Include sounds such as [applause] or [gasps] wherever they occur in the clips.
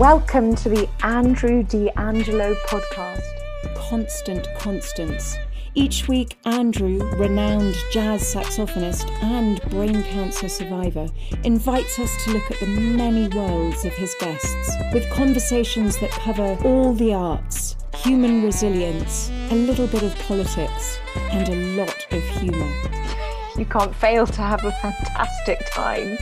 Welcome to the Andrew D'Angelo podcast. Constant constants. Each week, Andrew, renowned jazz saxophonist and brain cancer survivor, invites us to look at the many worlds of his guests with conversations that cover all the arts, human resilience, a little bit of politics, and a lot of humour. You can't fail to have a fantastic time.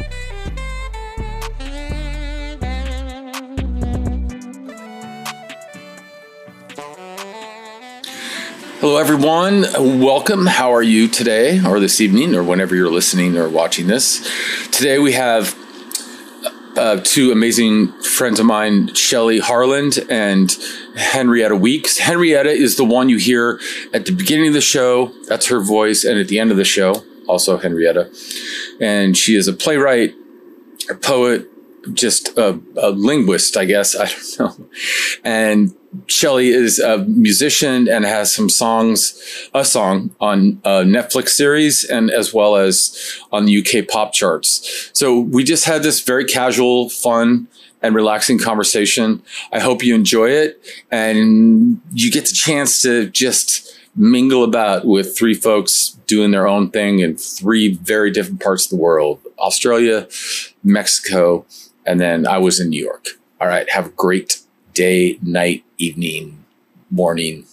Hello, everyone. Welcome. How are you today, or this evening, or whenever you're listening or watching this? Today we have uh, two amazing friends of mine, Shelly Harland and Henrietta Weeks. Henrietta is the one you hear at the beginning of the show. That's her voice, and at the end of the show, also Henrietta. And she is a playwright, a poet, just a, a linguist, I guess. [laughs] I don't know. And Shelly is a musician and has some songs, a song on a Netflix series and as well as on the UK pop charts. So we just had this very casual, fun, and relaxing conversation. I hope you enjoy it and you get the chance to just mingle about with three folks doing their own thing in three very different parts of the world Australia, Mexico, and then I was in New York. All right, have a great day, night, evening, morning,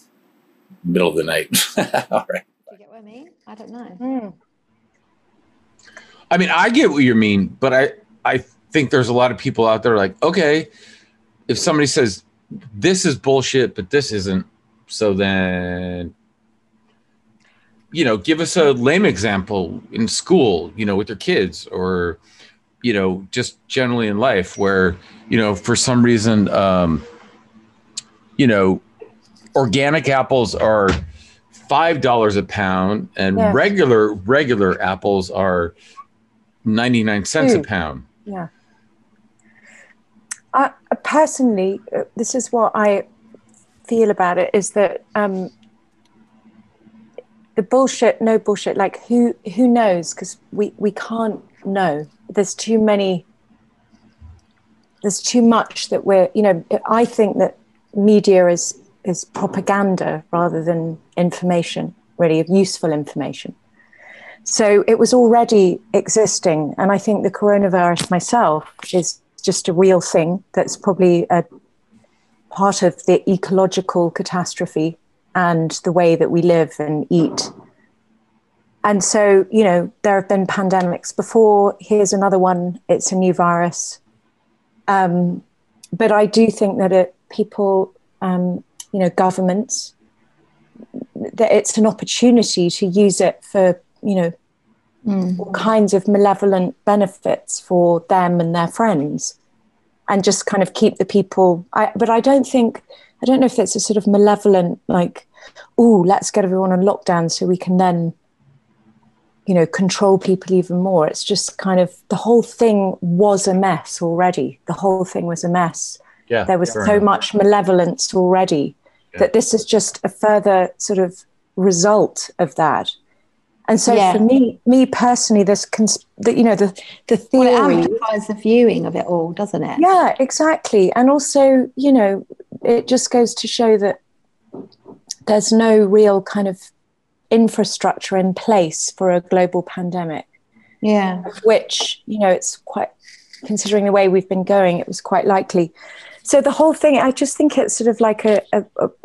middle of the night. [laughs] All right. Do you get what I mean? I don't know. Mm. I mean, I get what you mean, but I I think there's a lot of people out there like, okay, if somebody says this is bullshit, but this isn't, so then you know, give us a lame example in school, you know, with your kids or you know, just generally in life where, you know, for some reason um you know, organic apples are five dollars a pound, and Yeah. regular regular apples are ninety nine cents a Mm. pound. Yeah. I, I personally, uh, this is what I feel about it is that um, the bullshit, no bullshit. Like who who knows? Because we we can't know. There's too many. There's too much that we're. You know, I think that media is is propaganda rather than information. Really, of useful information. So it was already existing. And I think the coronavirus myself is just a real thing that's probably a part of the ecological catastrophe and the way that we live and eat. And so, you know, there have been pandemics before. Here's another one. It's a new virus. Um, but I do think that it, people, um, you know, governments, that it's an opportunity to use it for, you know, all kinds of malevolent benefits for them and their friends and just kind of keep the people I, but i don't think i don't know if it's a sort of malevolent like oh let's get everyone on lockdown so we can then you know control people even more it's just kind of the whole thing was a mess already the whole thing was a mess Yeah. there was so enough. much malevolence already Yeah. that this is just a further sort of result of that and so Yeah. for me me personally this cons- the, you know the the Well, theory it amplifies the viewing of it all, doesn't it? yeah exactly and also you know it just goes to show that there's no real kind of infrastructure in place for a global pandemic. Yeah. which you know it's quite considering the way we've been going it was quite likely. So the whole thing i just think it's sort of like a, a,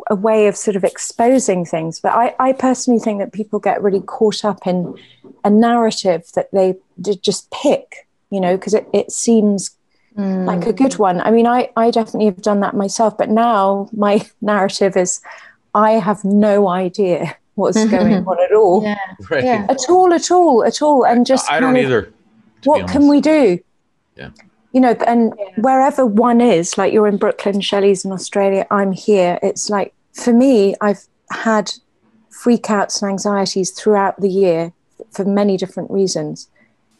a way of sort of exposing things. But I, I personally think that people get really caught up in a narrative that they just pick you know because it, it seems Mm. like a good one. I mean I, I definitely have done that myself but now my [laughs] narrative is i have no idea what's going [laughs] on at all Yeah. Right. Yeah. at all at all at all and just I don't of- either. what can we do? Yeah. You know, and wherever one is, like you're in Brooklyn, Shelley's in Australia, I'm here. It's like, for me, I've had freakouts and anxieties throughout the year for many different reasons.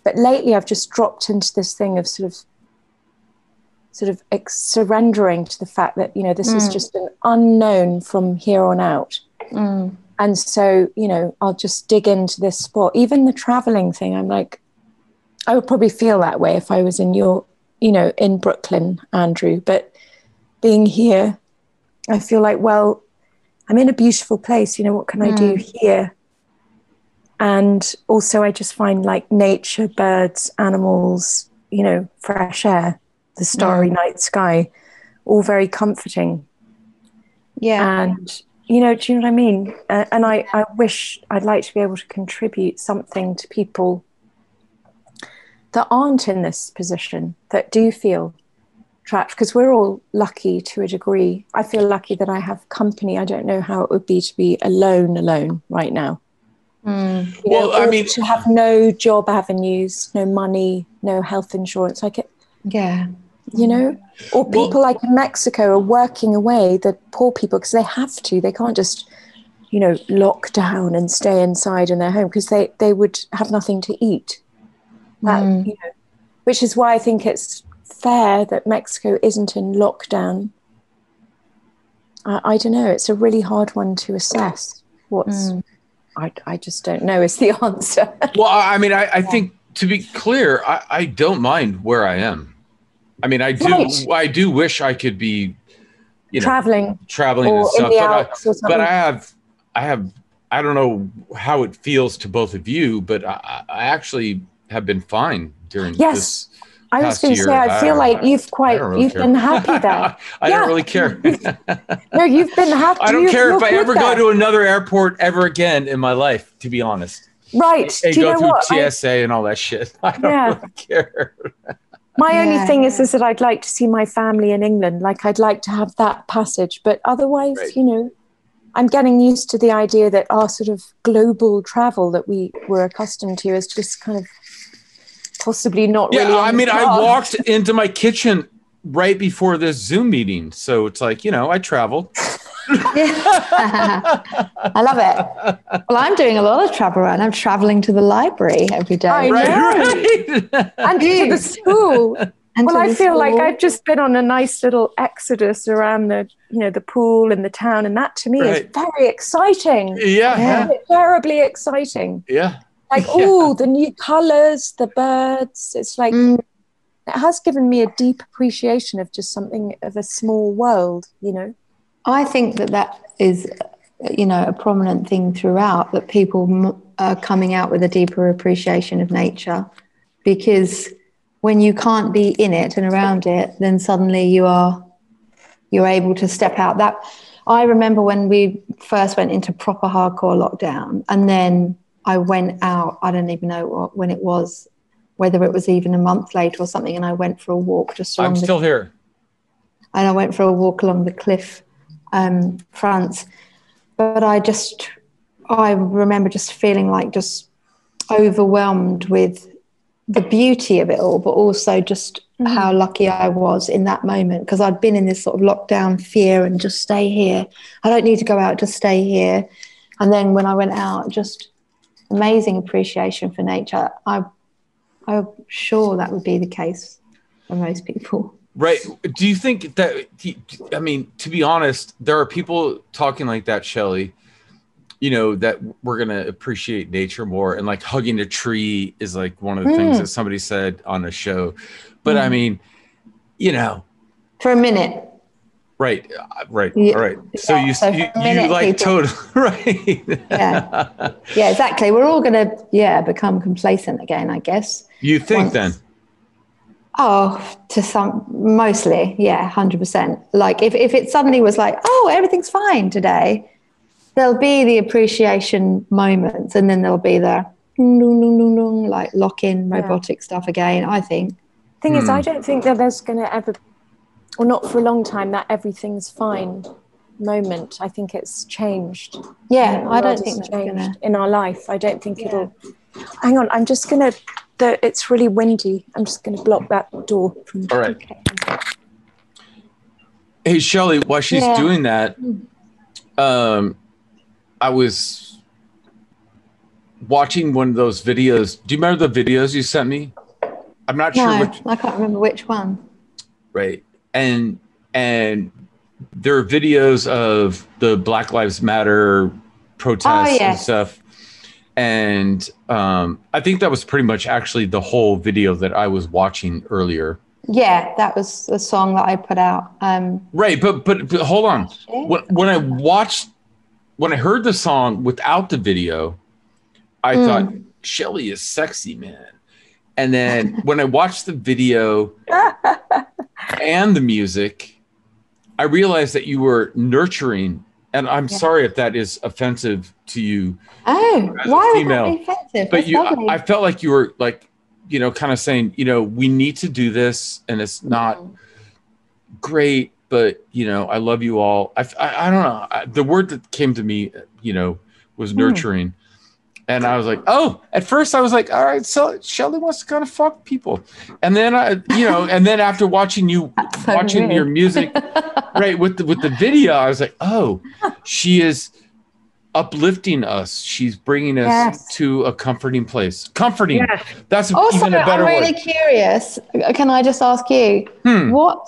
But lately, I've just dropped into this thing of sort of, sort of ex- surrendering to the fact that, you know, this is Mm. just an unknown from here on out. Mm. And so, you know, I'll just dig into this sport. Even the traveling thing, I'm like, I would probably feel that way if I was in your, you know, in Brooklyn, Andrew. But being here, I feel like, well, I'm in a beautiful place. You know, what can I do mm. here? And also, I just find like nature, birds, animals, you know, fresh air, the starry night sky, all very comforting. Yeah. And, you know, do you know what I mean? Uh, and I, I wish I'd like to be able to contribute something to people that aren't in this position, that do feel trapped, because we're all lucky to a degree. I feel lucky that I have company. I don't know how it would be to be alone, alone right now. Mm. You Well, I mean- to have no job avenues, no money, no health insurance. Like it, Yeah. You know or Well- people like in mexico are working away the poor people because they have to they can't just you know lock down and stay inside in their home because they they would have nothing to eat that, Mm. you know, which is why i think it's fair that mexico isn't in lockdown i, I don't know it's a really hard one to assess what's Mm. I, I just don't know is the [laughs] answer Well, I I mean, I, I think to be clear, I, I don't mind where I am. I mean, I do. Right. I do wish I could be, you know, traveling traveling and stuff. But I, but I have, I have, I don't know how it feels to both of you, but I, I actually have been fine during Yes. this. I was going to say, I I feel don't- like you've quite, really you've care. been happy [laughs] there. I Yeah. don't really care. No, you've been [laughs] happy. I don't You- care if I ever there. go to another airport ever again in my life. To be honest, Right. and Do you go know through what? I- TSA and all that shit. [laughs] I don't Yeah. really care. My only thing is, is that I'd like to see my family in England. Like, I'd like to have that passage. But otherwise, Right. you know, I'm getting used to the idea that our sort of global travel that we were accustomed to is just kind of possibly not Yeah, really. on I the mean, I walked into my kitchen right before this Zoom meeting, so it's like you know, I travel. [laughs] [laughs] I love it. Well, I'm doing a lot of travel and I'm traveling to the library every day. I Right, know. right. [laughs] And to the school. And well, I the feel like. I've just been on a nice little exodus around the, you know, the pool and the town, and that to me Right. is very exciting. yeah, yeah, Very- Terribly exciting. yeah. Like, Yeah. oh, the new colors, the birds. It's like Mm. It has given me a deep appreciation of just something of a small world. You know, I think that that is, you know, a prominent thing throughout that people are coming out with a deeper appreciation of nature because when you can't be in it and around it, then suddenly you are you're able to step out. That I remember when we first went into proper hardcore lockdown, and then I went out. I don't even know what, when it was, whether it was even a month later or something, and I went for a walk just along I'm the still here. and I went for a walk along the cliff um, fronts. But I just, I remember just feeling like just overwhelmed with the beauty of it all, but also just how lucky I was in that moment because I'd been in this sort of lockdown fear and just stay here. I don't need to go out, just stay here. And then when I went out, just amazing appreciation for nature. I, I'm sure that would be the case for most people. Right. Do you think that, I mean, to be honest, there are people talking like that, Shelly, you know, that we're going to appreciate nature more. And like hugging a tree is like one of the things Mm. that somebody said on a show. But I Mm. mean, you know, For a minute, right. uh, Right. Yeah. All right. So Yeah, you, so you, for you minute, like people- totally, [laughs] right. Yeah. yeah, exactly. We're all going to, yeah, become complacent again, I guess. You think Once- then? Oh, to some, mostly, yeah, 100%. Like if, if it suddenly was like, oh, everything's fine today, there'll be the appreciation moments and then there'll be the like lock in Yeah. robotic stuff again, I think. thing is, Hmm. I don't think that there's going to ever, or not for a long time, that everything's fine moment. I think it's changed. Yeah, The I don't think has that's going to. in our life. I don't think it'll. Hang on, I'm just gonna. The, it's really windy. I'm just gonna block that door from. All right. Hey, Shelly, while she's Yeah. doing that, um, I was watching one of those videos. Do you remember the videos you sent me? I'm not sure No, which. I can't remember which one. Right. And and there are videos of the Black Lives Matter protests and yes. stuff. And um, I think that was pretty much actually the whole video that I was watching earlier. yeah, that was a song that I put out. Um, Right, but but, but hold on. When, when I watched, when I heard the song without the video, I Mm. thought Shelly is sexy, man. And then [laughs] when I watched the video and the music, I realized that you were nurturing. And I'm Yeah. sorry if that is offensive to you, oh, why would that be offensive? but That's you, lovely. I felt like you were like, you know, kind of saying, you know, we need to do this, and it's not Mm. great, but you know, I love you all. I, I, I don't know. I, the word that came to me, you know, was nurturing. And I was like, oh, at first I was like, all right, so Shelly wants to kind of fuck people. And then I, you know, and then after watching you, [laughs] so watching weird. your music, [laughs] right, with the, with the video, I was like, oh, she is uplifting us. She's bringing us Yes. to a comforting place. Comforting. Yes. That's Also, even a I'm really word. curious. Can I just ask you Hmm. what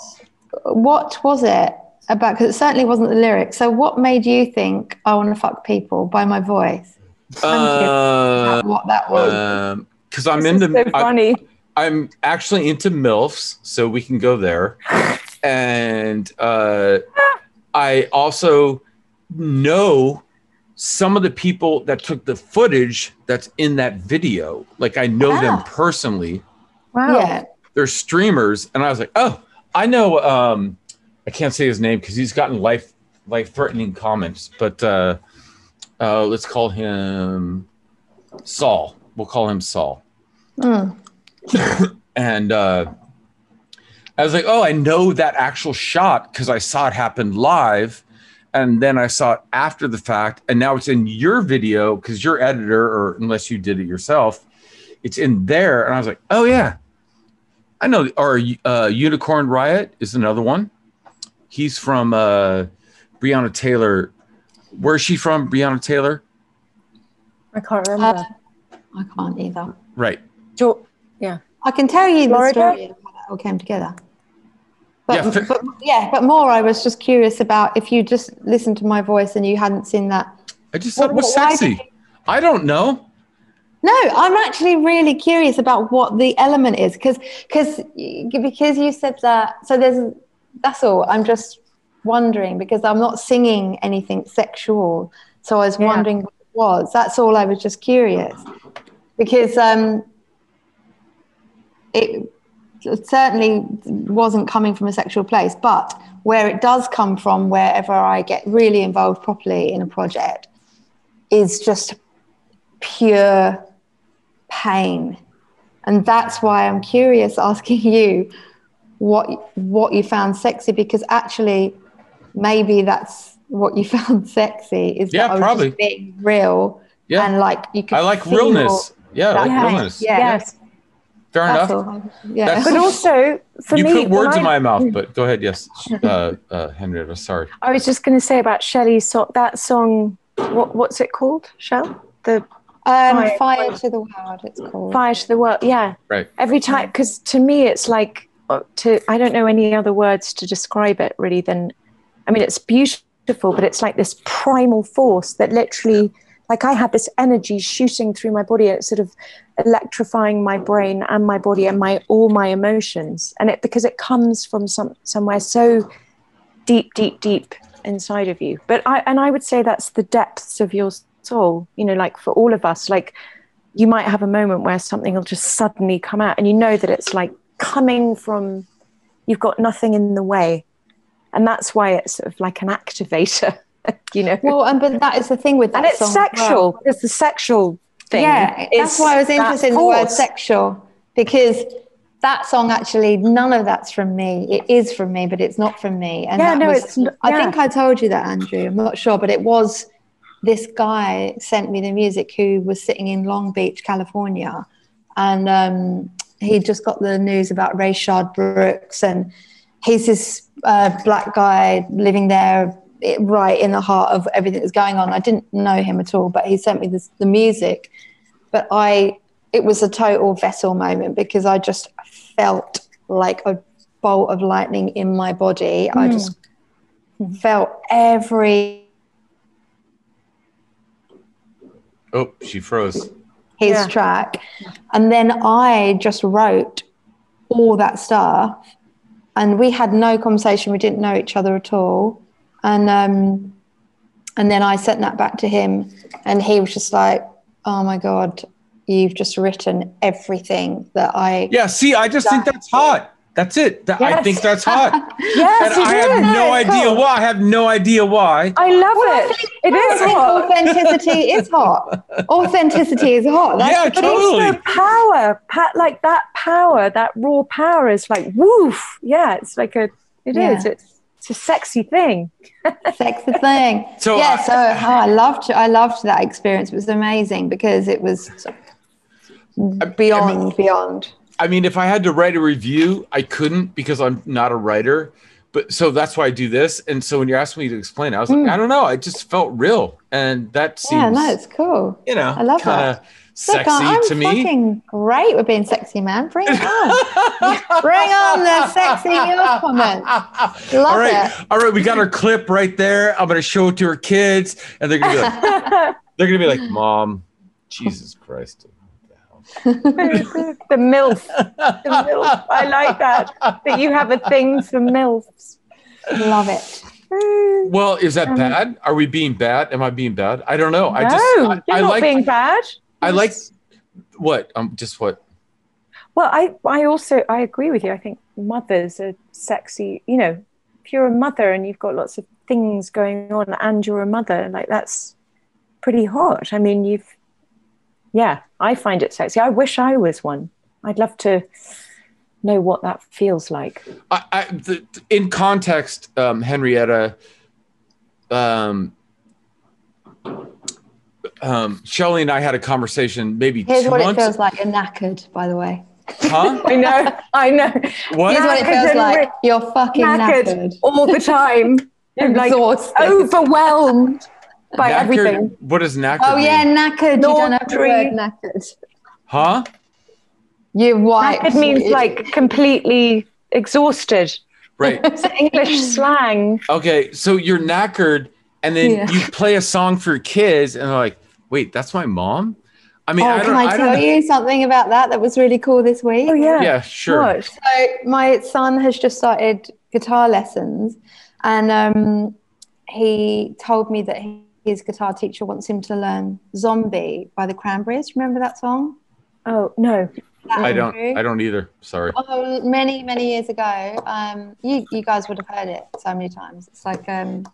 what was it about? Because it certainly wasn't the lyrics. So, what made you think I want to fuck people by my voice? Uh, what that was? um, because I'm This into so funny. I'm actually into MILFs, so we can go there. And uh, I also know some of the people that took the footage that's in that video. Like I know them Ah. personally. wow. yeah. They're streamers, and I was like, oh, I know. Um, I can't say his name because he's gotten life life threatening comments, but uh, uh, let's call him Saul. We'll call him Saul Mm. [coughs] and uh, I was like, "Oh, I know that actual shot because I saw it happen live, and then I saw it after the fact, and now it's in your video because your editor, or unless you did it yourself, it's in there." And I was like, "Oh yeah, I know." Or uh, Unicorn Riot is another one. He's from uh, Breonna Taylor. Where's she from, Breonna Taylor? I can't remember. Uh, I can't either. Right. Jo- I can tell you the Florida? story of how that all came together. But Yeah, yeah, fi- but yeah, but more. I was just curious about if you just listened to my voice and you hadn't seen that. I just thought it was sexy. you- I don't know. No, I'm actually really curious about what the element is because because because you said that. So there's that's all. I'm just wondering because I'm not singing anything sexual. So I was Yeah. wondering what it was. That's all. I was just curious because um, it it certainly wasn't coming from a sexual place, but where it does come from, wherever I get really involved properly in a project, is just pure pain. And that's why I'm curious [laughs] asking you what what you found sexy because actually maybe that's what you [laughs] found sexy is Yeah, that I was probably. just being real Yeah. and like you could I like feel realness. Yeah, I like that- realness. Yeah. Yes. Fair That's enough. all. Yeah. That's- But also, for me, you me, put words when in my mouth, but go ahead. Yes, [laughs] uh, uh, Henrietta. Sorry. I was just going to say about Shelley's song. That song, what, what's it called? Shell? The um, Fire- fire to the world, it's called. Fire to the World. Yeah. Right. Every time, because to me, it's like uh, to. I don't know any other words to describe it really. Than, I mean, it's beautiful, but it's like this primal force that literally, like, I have this energy shooting through my body. It's sort of electrifying my brain and my body and my all my emotions, and it because it comes from some somewhere so deep, deep, deep inside of you. But I and I would say that's the depths of your soul. You know, like for all of us, like you might have a moment where something will just suddenly come out and you know that it's like coming from you've got nothing in the way and that's why it's sort of like an activator [laughs] you know Well, and but that is the thing with that and it's as well. sexual it's the sexual thing Yeah, that's why I was interested in the word sexual because that song actually none of that's from me. It is from me, but it's not from me. And Yeah, that no, was- it's n- I yeah. think I told you that, Andrew. I'm not sure, but it was this guy sent me the music who was sitting in Long Beach, California, and um, he just got the news about Rayshard Brooks, and he's this uh, black guy living there it- right in the heart of everything that's going on. I didn't know him at all, but he sent me this, the music. But I, it was a total vessel moment because I just felt like a bolt of lightning in my body. I just felt every Oh, she froze. his Yeah. track, and then I just wrote all that stuff. And we had no conversation. We didn't know each other at all. And um, and then I sent that back to him, and he was just like, "Oh my god, you've just written everything that I." Yeah. See, I just think that's hot. That's it. Th- I think that's hot. [laughs] Yes, and I it have no Yeah, idea cool. why. I have no idea why. I love Well, it. think- It I is think hot. authenticity is hot. [laughs] Authenticity is hot. That's Yeah, the key. totally. Also power, pa- like that power, that raw power is like woof. Yeah, it's like a. It is. Yeah. It's it's a sexy thing. [laughs] sexy thing. So, yeah, uh, so oh, I loved I loved that experience. It was amazing because it was beyond beyond. I mean, if I had to write a review, I couldn't because I'm not a writer. But so that's why I do this. And so when you're asking me to explain, I was like, I don't know. I just felt real, and that seems, Hmm. yeah, no, it's cool. you know, I love kind of Look, sexy I'm to me. fucking great with being sexy, man. Bring it on. [laughs] Bring on the sexy woman. Love all right, it. all right. We got our clip right there. I'm gonna show it to her kids, and they're gonna be like, [laughs] they're gonna be like, "Mom, Jesus Christ." [laughs] the milf. The milf. I like that. That you have a thing for milfs. Love it. Well, is that bad? Are we being bad? Am I being bad? I don't know. I no, just I, you're I not like being bad. I like what um just what Well, I, I also I agree with you. I think mothers are sexy. You know, if you're a mother and you've got lots of things going on and you're a mother, like that's pretty hot. I mean, you've yeah, I find it sexy. I wish I was one. I'd love to know what that feels like. I, I the, in context, um, Henrietta, um, um, Shelly and I had a conversation maybe Here's two what it feels like. You're knackered, by the way. Huh? [laughs] I know, I know. What? Here's what it feels like. and You're fucking Knackered knackered. all the time. I'm [laughs] like Exhausted. overwhelmed by Knackered? everything. What does knackered Oh yeah, mean? knackered. You don't have the word knackered. Huh? You white. It means like completely exhausted. Right. [laughs] It's English [laughs] slang. Okay. So you're knackered, and then Yeah. you play a song for your kids, and they're like, "Wait, that's my mom." I mean, Oh, I don't. can I I tell don't. you something about that that was really cool this week? Oh yeah. Yeah, sure. What? So my son has just started guitar lessons, and um, he told me that his guitar teacher wants him to learn "Zombie" by the Cranberries. Remember that song? Oh no. I don't. Andrew? I don't either. Sorry. Oh, many many years ago. Um, you you guys would have heard it so many times. It's like, um,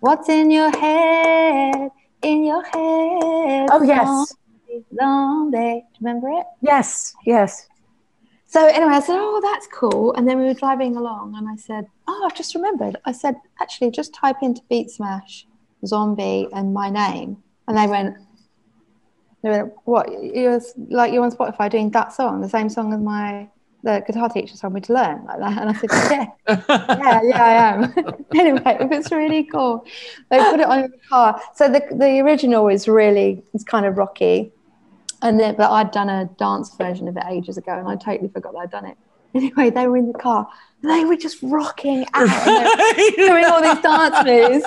"What's in your head? In your head?" Oh yes. Zombie, zombie. Do you remember it? Yes. Yes. So anyway, I said, "Oh, that's cool." And then we were driving along, and I said, "Oh, I've just remembered." I said, "Actually, just type into Beat Smash zombie and my name," and they went, "They went, what? You're like you're on Spotify doing that song, the same song as my the guitar teacher told me to learn like that." And I said, "Yeah, [laughs] yeah, yeah, I am." [laughs] anyway, it was really cool. They put it on the car. So the the original is really it's kind of rocky. And then, but I'd done a dance version of it ages ago, and I totally forgot that I'd done it. [laughs] Anyway, they were in the car. They were just rocking out, and doing all these dance moves,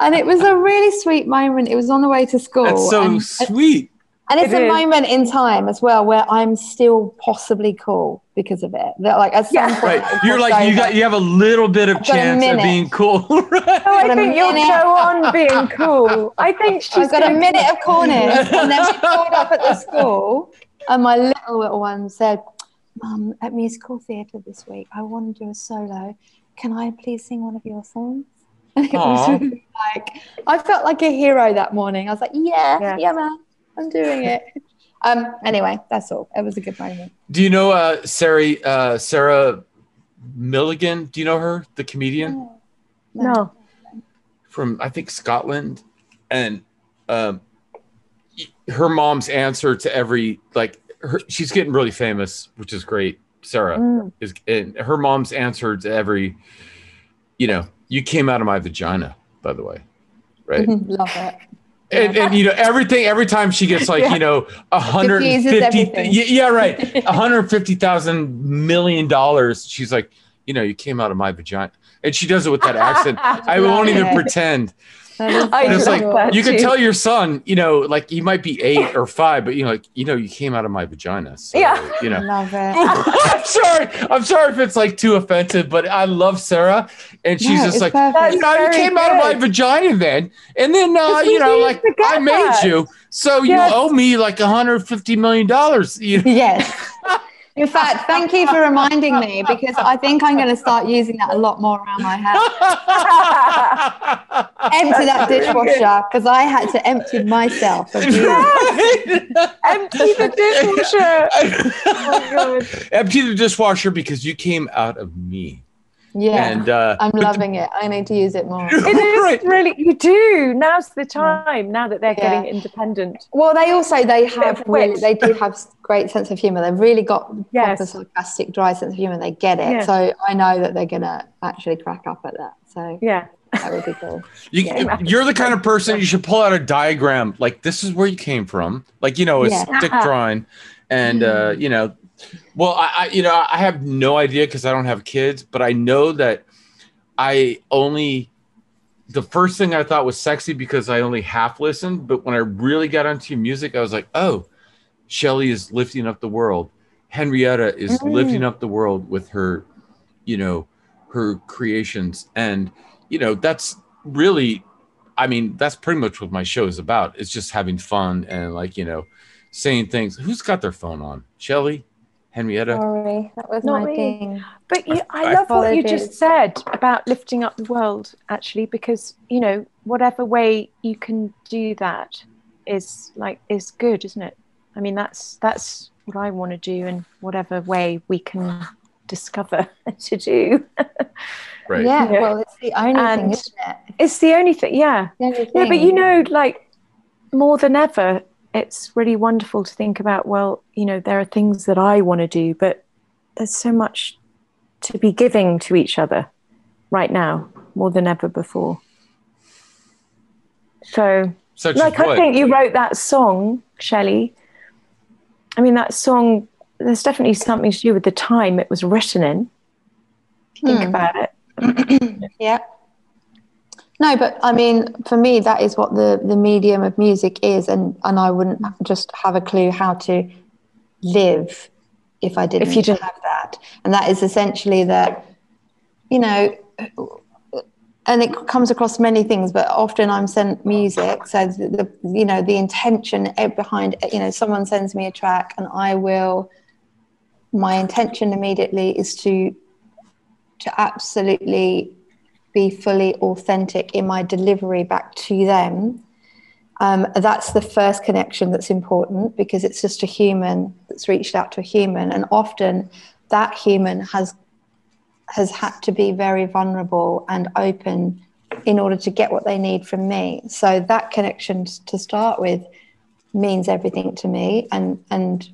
and it was a really sweet moment. It was on the way to school, That's so and, sweet. and it's It a is. moment in time as well where I'm still possibly cool because of it. That like at some Yeah. point, Right. You're crossed like you got you have a little bit of I've chance of being cool. [laughs] right? Oh, I think you'll minute. go on being [laughs] cool. I think she's I've got a gonna- minute of coolness, and then we pulled up at the school, and my little little one said, "Mum, at musical theatre this week, I want to do a solo. Can I please sing one of your songs?" And [laughs] it was really like I felt like a hero that morning. I was like, "Yeah, Yeah. yeah, man, I'm doing it." [laughs] Um. Anyway, that's all. It was a good moment. Do you know uh, Sarah uh, Sarah Millican? Do you know her, the comedian No. from I think Scotland? And um, her mom's answer to every like her, she's getting really famous, which is great. Sarah Mm. is, and her mom's answer to every, you know, you came out of my vagina, by the way, right? [laughs] Love it. and, and you know everything every time she gets like you know a hundred and Diffuses fifty everything. yeah, yeah right [laughs] a hundred fifty thousand million dollars she's like you know you came out of my vagina and she does it with that accent i won't even pretend I like you can too. tell your son, you know, like he might be eight or five, but you know, like you know, you came out of my vagina. So, Yeah. you know. Love it. [laughs] I'm sorry. I'm sorry if it's like too offensive, but I love Sarah, and she's No, just like, you know, you came out of my vagina then, and then uh, you know, like I made that. you, so you owe me like 150 million dollars. You know? Yes. [laughs] In fact, thank you for reminding me because I think I'm going to start using that a lot more around my house. [laughs] Empty that dishwasher because I had to empty myself. Of you. Empty the dishwasher. [laughs] Oh, God. Empty the dishwasher because you came out of me. Yeah. And uh, I'm loving it. I need to use it more. [laughs] It is Right. really, you do. Now's the time, now that they're Yeah. getting independent. Well, they also they have really, they do have great sense of humor. They've really got proper Yes. sarcastic, dry sense of humor. They get it. Yeah. So I know that they're gonna actually crack up at that. So Yeah. that would be cool. [laughs] You, Yeah. you're the kind of person you should pull out a diagram like this is where you came from, like you know, a Yeah. stick [laughs] drawing, and uh, you know, well, I, I you know I have no idea because I don't have kids, but I know that I only the first thing I thought was sexy because I only half listened, but when I really got onto your music, I was like, oh, Shelly is lifting up the world. Henrietta is Mm. lifting up the world with her, you know, her creations. And, you know, that's really, I mean, that's pretty much what my show is about. It's just having fun and like, you know, saying things. Who's got their phone on? Shelly? Henrietta? Sorry, that was Not my me. thing. But you, I, I- love what you Apologies. just said about lifting up the world, actually, because you know whatever way you can do that is like is good, isn't it? I mean, that's that's what I want to do, in whatever way we can discover [laughs] to do. [laughs] Right. Yeah, Yeah. well, it's the only thing, isn't it? it's the only thing, yeah, The only yeah. But you know, like more than ever, it's really wonderful to think about. Well, you know, there are things that I want to do, but there's so much to be giving to each other right now more than ever before. So, Such like, I think you wrote that song, Shelley. I mean, that song, there's definitely something to do with the time it was written in. Think Hmm. about it. [coughs] Yeah. No, but I mean, for me, that is what the, the medium of music is, and, and I wouldn't just have a clue how to live if I didn't, you didn't. have that. And that is essentially that, you know, and it comes across many things, but often I'm sent music. So the, the you know the intention behind you know someone sends me a track, and I will. My intention immediately is to to absolutely be fully authentic in my delivery back to them. Um, that's the first connection that's important because it's just a human that's reached out to a human, and often that human has has had to be very vulnerable and open in order to get what they need from me. So that connection to start with means everything to me, and and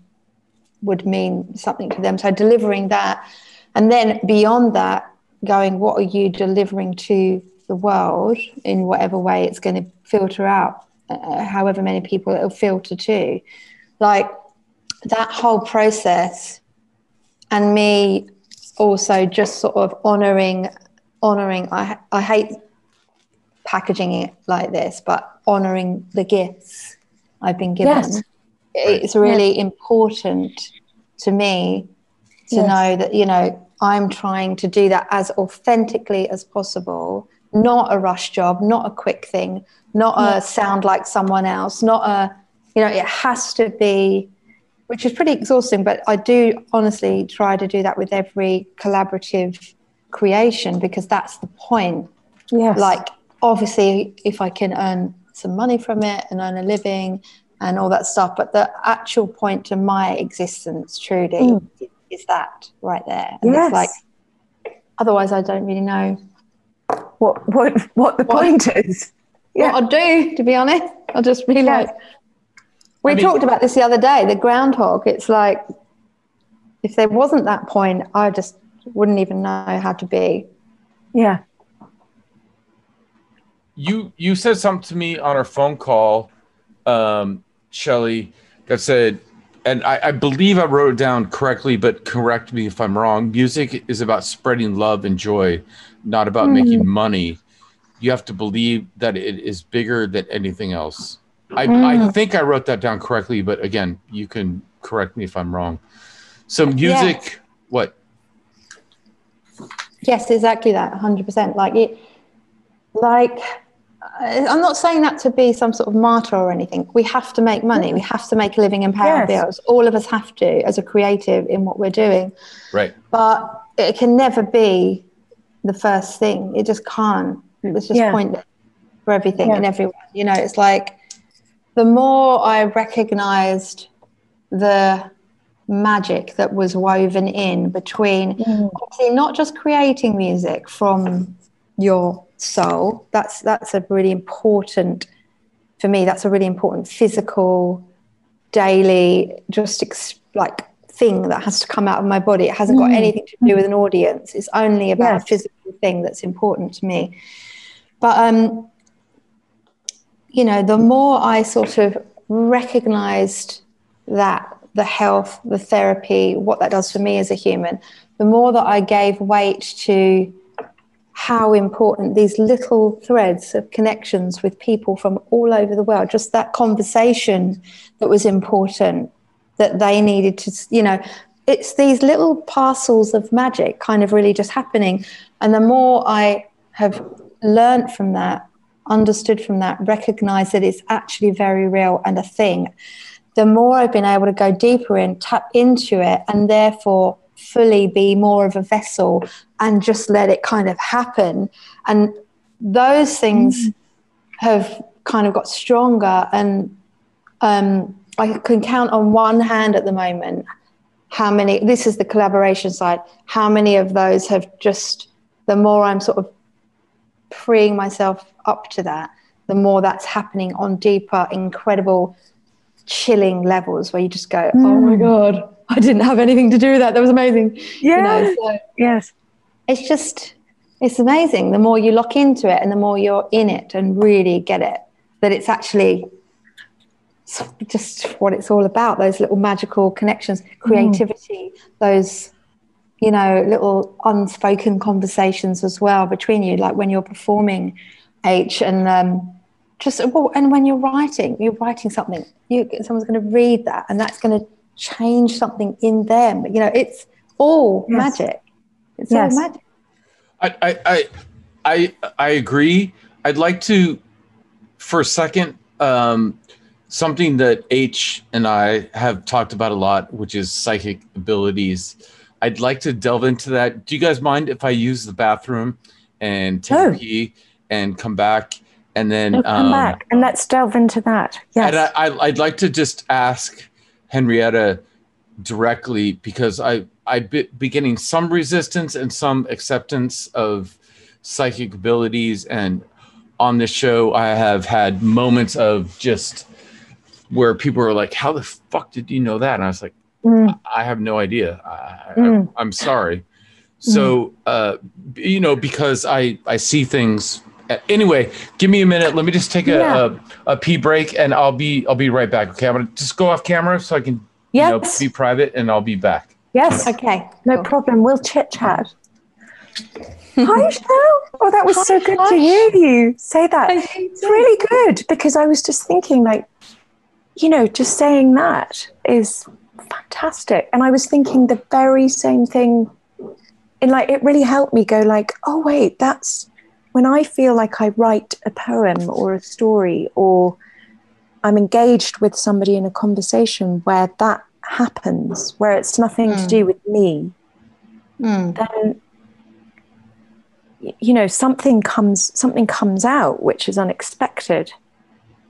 would mean something to them. So delivering that, and then beyond that, going, what are you delivering to the world in whatever way it's going to filter out, uh, however many people it'll filter to, like that whole process, and me also just sort of honoring, honoring. I I hate packaging it like this, but honoring the gifts I've been given Yes. it's really important to me to Yes. know that you know i'm trying to do that as authentically as possible. Not a rush job not a quick thing not a sound like someone else not a you know it has to be which is pretty exhausting but i do honestly try to do that with every collaborative creation because that's the point. Yes. like obviously if i can earn some money from it and earn a living and all that stuff but the actual point to my existence truly mm. Is that right there and. Yes. it's like otherwise i don't really know what what what the What- point is. Yeah. what i'll do to be honest i'll just be Yeah. like we I mean- talked about this the other day the groundhog it's like if there wasn't that point i just wouldn't even know how to be Yeah. you you said something to me on our phone call, um, Shelly, that said, and I, I believe I wrote it down correctly, but correct me if I'm wrong. Music is about spreading love and joy, not about making money. you have to believe that it is bigger than anything else. I, I Mm. think I wrote that down correctly, but again, you can correct me if I'm wrong. So music, what? Yes, exactly that. Hundred percent. Like it. Like I'm not saying that to be some sort of martyr or anything. We have to make money. We have to make a living and pay our Yes. bills. All of us have to, as a creative, in what we're doing. Right. But it can never be the first thing. It just can't. It's just Yeah. pointless for everything Yeah. and everyone. You know, it's like the more I recognized the magic that was woven in between mm. obviously not just creating music from your soul. That's that's a really important for me. That's a really important physical, daily, just ex- like thing that has to come out of my body. It hasn't got anything to do with an audience. It's only about Yes. a physical thing that's important to me. But um, you know, the more I sort of recognized that the health, the therapy, what that does for me as a human, the more that I gave weight to how important these little threads of connections with people from all over the world, just that conversation that was important, that they needed to, you know, it's these little parcels of magic kind of really just happening. And the more I have learned from that, understood from that, recognized that it's actually very real and a thing, the more I've been able to go deeper in, tap into it, and therefore fully be more of a vessel and just let it kind of happen. And those things have kind of got stronger. And um, I can count on one hand at the moment how many, this is the collaboration side, how many of those have just, the more I'm sort of freeing myself up to that, the more that's happening on deeper, incredible, chilling levels where you just go, oh my God, [laughs] I didn't have anything to do with that. That was amazing. You know, so yes. it's just, it's amazing. The more you lock into it and the more you're in it and really get it, that it's actually just what it's all about those little magical connections, creativity, those, you know, little unspoken conversations as well between you, like when you're performing H and um, just, well, and when you're writing, you're writing something, you, someone's going to read that and that's going to change something in them. You know, it's all Yes. magic. It's Yes. all magic. I, I, I, I, I agree. I'd like to, for a second, um, something that H and I have talked about a lot, which is psychic abilities. I'd like to delve into that. Do you guys mind if I use the bathroom and take Oh. a pee and come back? And then No, come um, back and let's delve into that. Yes. and I, I, I'd like to just ask Henrietta directly because I I be, be getting some resistance and some acceptance of psychic abilities, and on this show I have had moments of just where people are like, "How the fuck did you know that?" And I was like, Mm. "I have no idea. I, Mm. I, I'm sorry." So, uh, you know, because I I see things. Anyway, give me a minute. Let me just take a, Yeah. a, a pee break, and I'll be I'll be right back. Okay, I'm gonna just go off camera so I can you know, be private, and I'll be back. yes. Okay. No cool. problem. We'll chit chat. [laughs] Hi, Cheryl. Oh, that was so good Hi. to hear you say that. It's really good because I was just thinking, like, you know, just saying that is fantastic. And I was thinking the very same thing. And like, it really helped me go, like, oh, wait, that's when I feel like I write a poem or a story or I'm engaged with somebody in a conversation where that happens, where it's nothing to Mm. do with me Mm. then you know something comes something comes out which is unexpected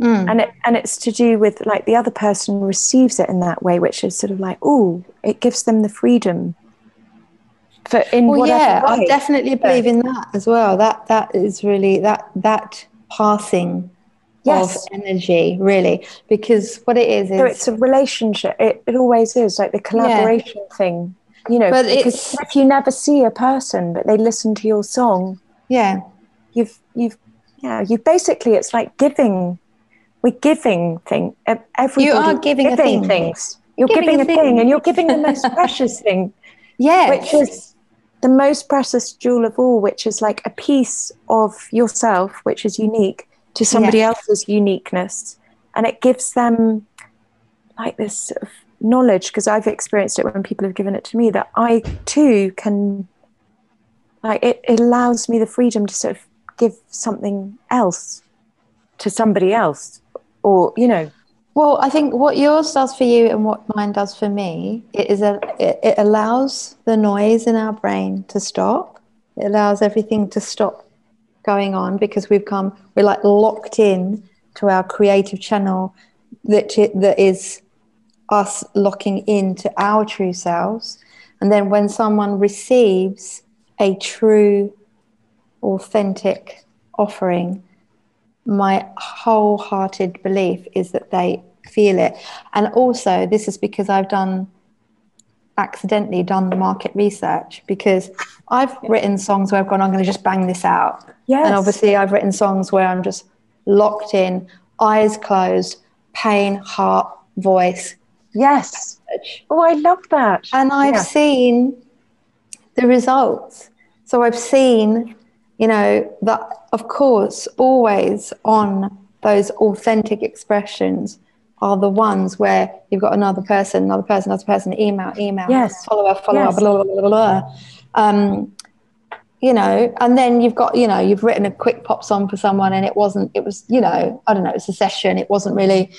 Mm. and it and it's to do with like the other person receives it in that way which is sort of like oh it gives them the freedom for in Well, yeah, I way. definitely believe in that as well. That that is really that that passing Yes. of energy, really, because what it is is so it's a relationship it, it always is like the collaboration thing you know But because if you never see a person but they listen to your song yeah, you've you've yeah you basically it's like giving we're giving thing ev- everybody are giving a thing. things you're Giving giving, a a thing. thing. and you're giving the most [laughs] precious thing yeah, which is the most precious jewel of all, which is like a piece of yourself, which is unique to somebody Yeah. else's uniqueness. And it gives them like this sort of knowledge, because I've experienced it when people have given it to me, that I too can, like, it, it allows me the freedom to sort of give something else to somebody else. Or, you know, Well, I think what yours does for you and what mine does for me, it is a it, allows the noise in our brain to stop. It allows everything to stop going on because we've come we're like locked in to our creative channel that that is us locking into our true selves. And then when someone receives a true authentic offering, my wholehearted belief is that they feel it. And also, this is because I've done accidentally done the market research because I've written songs where I've gone, I'm going to just bang this out. yes. And obviously, I've written songs where I'm just locked in, eyes closed, pain, heart, voice. yes. Oh, I love that. And I've Yeah. seen the results. So I've seen, you know, that of course, always on those authentic expressions are the ones where you've got another person, another person, another person, email, email, Yes. follower, follower, Yes. blah, blah, blah, blah, blah. Um, you know, and then you've got, you know, you've written a quick pop song for someone and it wasn't, it was, you know, I don't know, it's a session. It wasn't really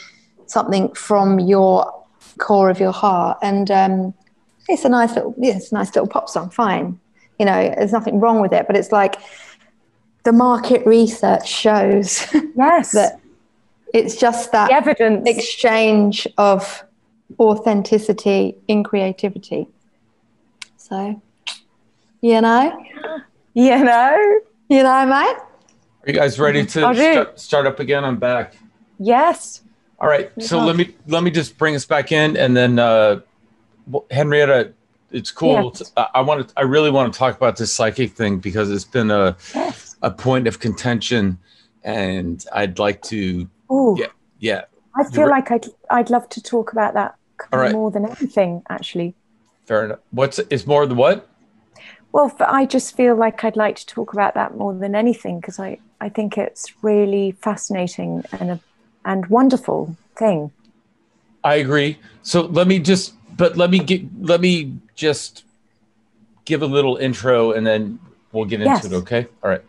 something from your core of your heart. And um, it's a nice little, yeah, it's a nice little pop song, fine. You know, there's nothing wrong with it, but it's like the market research shows [laughs] yes. that it's just that the evidence. exchange of authenticity in creativity. So, you know, you know? you know, mate. Are you guys ready to I'll start, start up again? I'm back. Yes. All right. So Yeah. let me let me just bring us back in, and then uh, Henrietta, it's cool. Yes. I, I want to. I really want to talk about this psychic thing because it's been a Yes. A point of contention, and I'd like to. Oh, Yeah. Yeah. I feel You're- like I'd, I'd love to talk about that right. more than anything, actually. Fair enough. What's is more than what? Well, I just feel like I'd like to talk about that more than anything because I, I think it's really fascinating and a and wonderful thing. I agree. So let me just, but let me get, let me just give a little intro, and then we'll get into Yes. it. Okay. All right.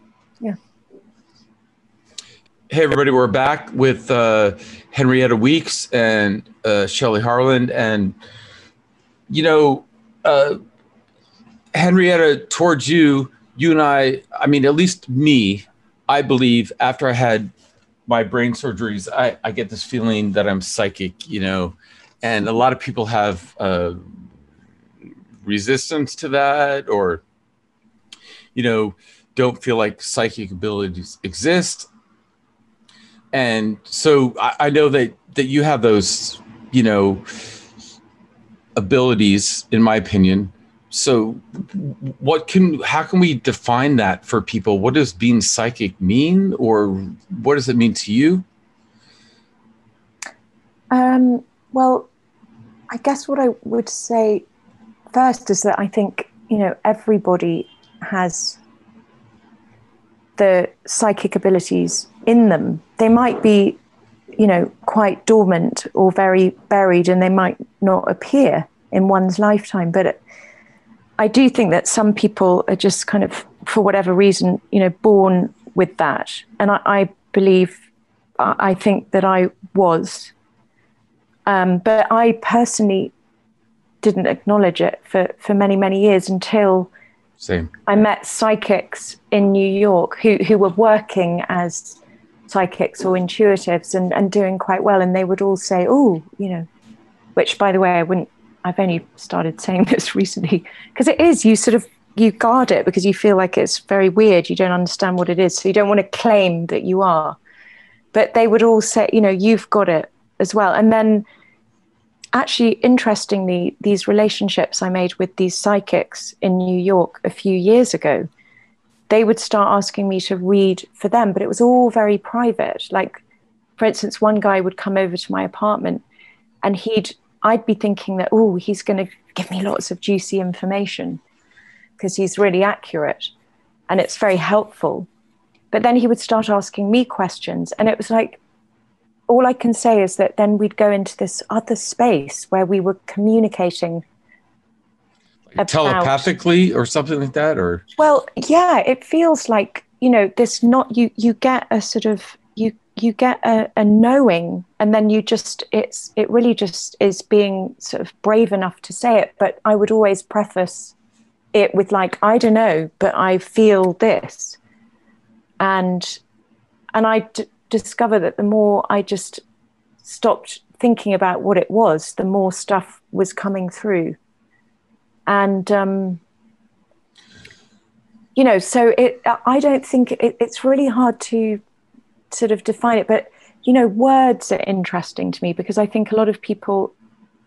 Hey everybody, we're back with uh, Henrietta Weeks and uh, Shelley Harland, and you know, uh, Henrietta, towards you, you and I, I mean, at least me, I believe after I had my brain surgeries, I, I get this feeling that I'm psychic, you know, and a lot of people have uh, resistance to that or, you know, don't feel like psychic abilities exist. And so I, I know that, that you have those, you know, abilities, in my opinion. So what can how can we define that for people what does being psychic mean or what does it mean to you Um, well, I guess what I would say first is that I think you know everybody has the psychic abilities in them. They might be, you know, quite dormant or very buried, and they might not appear in one's lifetime. But I do think that some people are just kind of, for whatever reason, you know, born with that, and I, I believe, I think that I was. Um, but I personally didn't acknowledge it for, for many, many years until same I met psychics in New York who, who were working as psychics or intuitives and, and doing quite well. And they would all say, oh, you know, which by the way, I wouldn't, I've only started saying [laughs] this recently because it is, you sort of, you guard it because you feel like it's very weird. You don't understand what it is. So you don't want to claim that you are. But they would all say, you know, you've got it as well. And then actually, interestingly, these relationships I made with these psychics in New York a few years ago, they would start asking me to read for them, but it was all very private. Like, for instance, one guy would come over to my apartment and he'd, I'd be thinking that, oh, he's going to give me lots of juicy information because he's really accurate and it's very helpful. But then he would start asking me questions, and it was like, all I can say is that then we'd go into this other space where we were communicating telepathically or something like that, or well, yeah, it feels like you know this. Not you. You get a sort of you. You get a, a knowing, and then you just it's it really just is being sort of brave enough to say it. But I would always preface it with like I don't know, but I feel this, and and I discover that the more I just stopped thinking about what it was, the more stuff was coming through, and um, you know, so it. I don't think it, it's really hard to sort of define it, but you know, words are interesting to me because I think a lot of people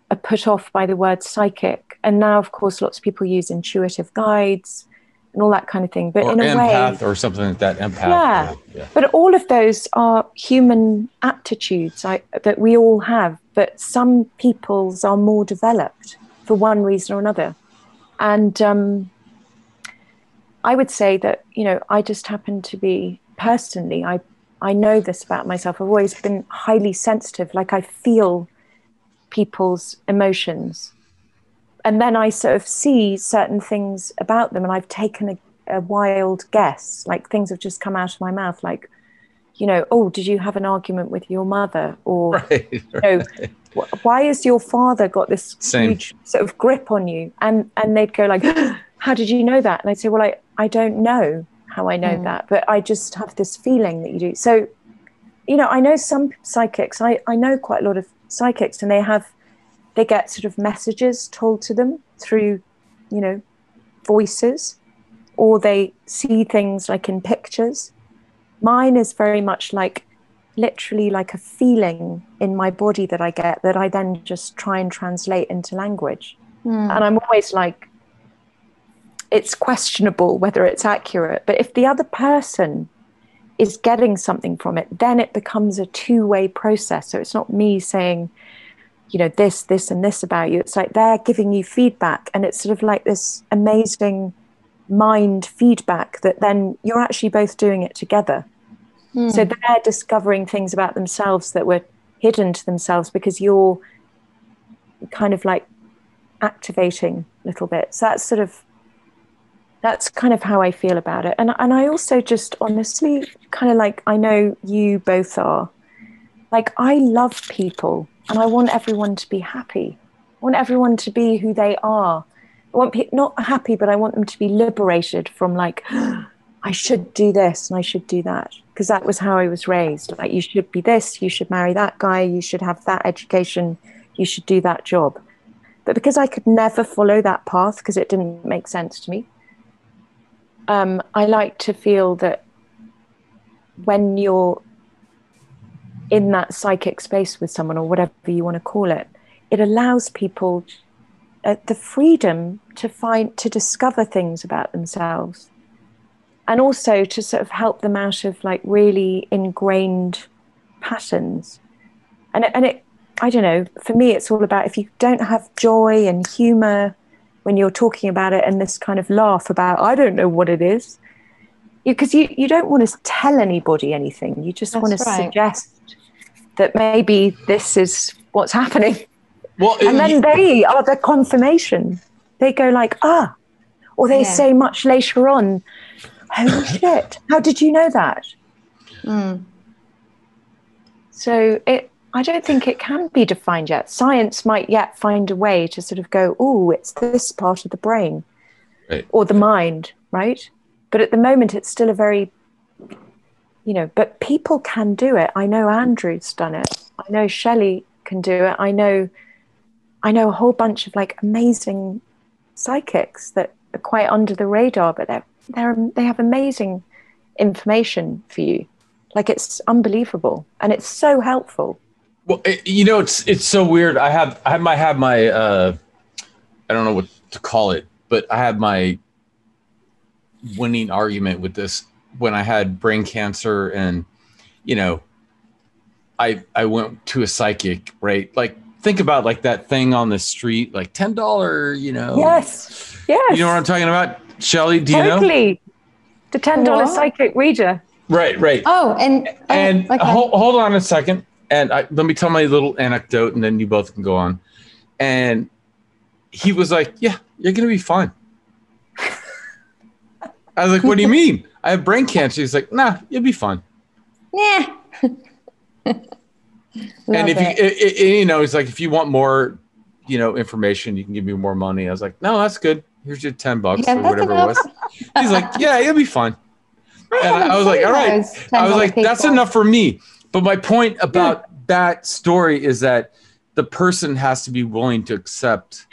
are put off by the word psychic, and now, of course, lots of people use intuitive guides and all that kind of thing. But or in a empath way, or something like that. Empath. Yeah. or- yeah. but all of those are human aptitudes I, that we all have. But some people's are more developed for one reason or another. And um, I would say that, you know, I just happen to be personally, I, I know this about myself. I've always been highly sensitive. Like I feel people's emotions. And then I sort of see certain things about them and I've taken a, a wild guess. Like things have just come out of my mouth, like, you know, oh, did you have an argument with your mother? Or, [laughs] Right. you know, wh- why has your father got this Same. huge sort of grip on you? And and they'd go like, [gasps] how did you know that? And I'd say, well, I, I don't know how I know hmm. that, but I just have this feeling that you do. So, you know, I know some psychics, I, I know quite a lot of psychics and they have, they get sort of messages told to them through, you know, voices or they see things like in pictures. Mine is very much like literally like a feeling in my body that I get that I then just try and translate into language. Hmm. And I'm always like, it's questionable whether it's accurate. But if the other person is getting something from it, then it becomes a two way process. So it's not me saying, you know, this, this, and this about you. It's like they're giving you feedback. And it's sort of like this amazing mind feedback that then you're actually both doing it together. Hmm. So they're discovering things about themselves that were hidden to themselves because you're kind of like activating a little bit. So that's sort of that's kind of how I feel about it. And and I also just honestly kind of like I know you both are. Like I love people and I want everyone to be happy. I want everyone to be who they are. I want pe- not happy, but I want them to be liberated from like [gasps] I should do this and I should do that because that was how I was raised. Like you should be this, you should marry that guy, you should have that education, you should do that job. But because I could never follow that path because it didn't make sense to me, um, I like to feel that when you're in that psychic space with someone or whatever you want to call it, it allows people uh, the freedom to find to discover things about themselves and also to sort of help them out of like really ingrained patterns and it, and it i don't know for me it's all about if you don't have joy and humor when you're talking about it and this kind of laugh about i don't know what it is because you, you don't want to tell anybody anything you just That's want to right. suggest that maybe this is what's happening Well, and it- then they are the confirmation. They go like, ah, or they Yeah. say much later on, holy [laughs] shit, how did you know that? So it, I don't think it can be defined yet. Science might yet find a way to sort of go, oh, it's this part of the brain Right. or the mind, right? But at the moment, it's still a very, you know, but people can do it. I know Andrew's done it. I know Shelley can do it. I know, I know a whole bunch of like amazing psychics that are quite under the radar, but they're they're they have amazing information for you. Like it's unbelievable, and it's so helpful. Well, it, you know, it's it's so weird. I have I might have my uh, I don't know what to call it, but I have my winning argument with this when I had brain cancer, and you know, I I went to a psychic, right? Like think about like that thing on the street, like ten dollar, you know. Yes, yes. You know what I'm talking about? Shelley, do you know? Totally. The ten dollar psychic reader. Right, right. Oh, and oh, and okay. hold, hold on a second and I, let me tell my little anecdote and then you both can go on and he was like yeah you're gonna be fine [laughs] i was like what do you mean i have brain cancer he's like nah you'll be fine yeah. [laughs] and if you i i you know he's like if you want more you know information you can give me more money i was like no that's good here's your 10 bucks Yeah, or whatever it was he's like [laughs] yeah you'll be fine and I was like, all right. I was like, that's enough for me. But my point about that story is that the person has to be willing to accept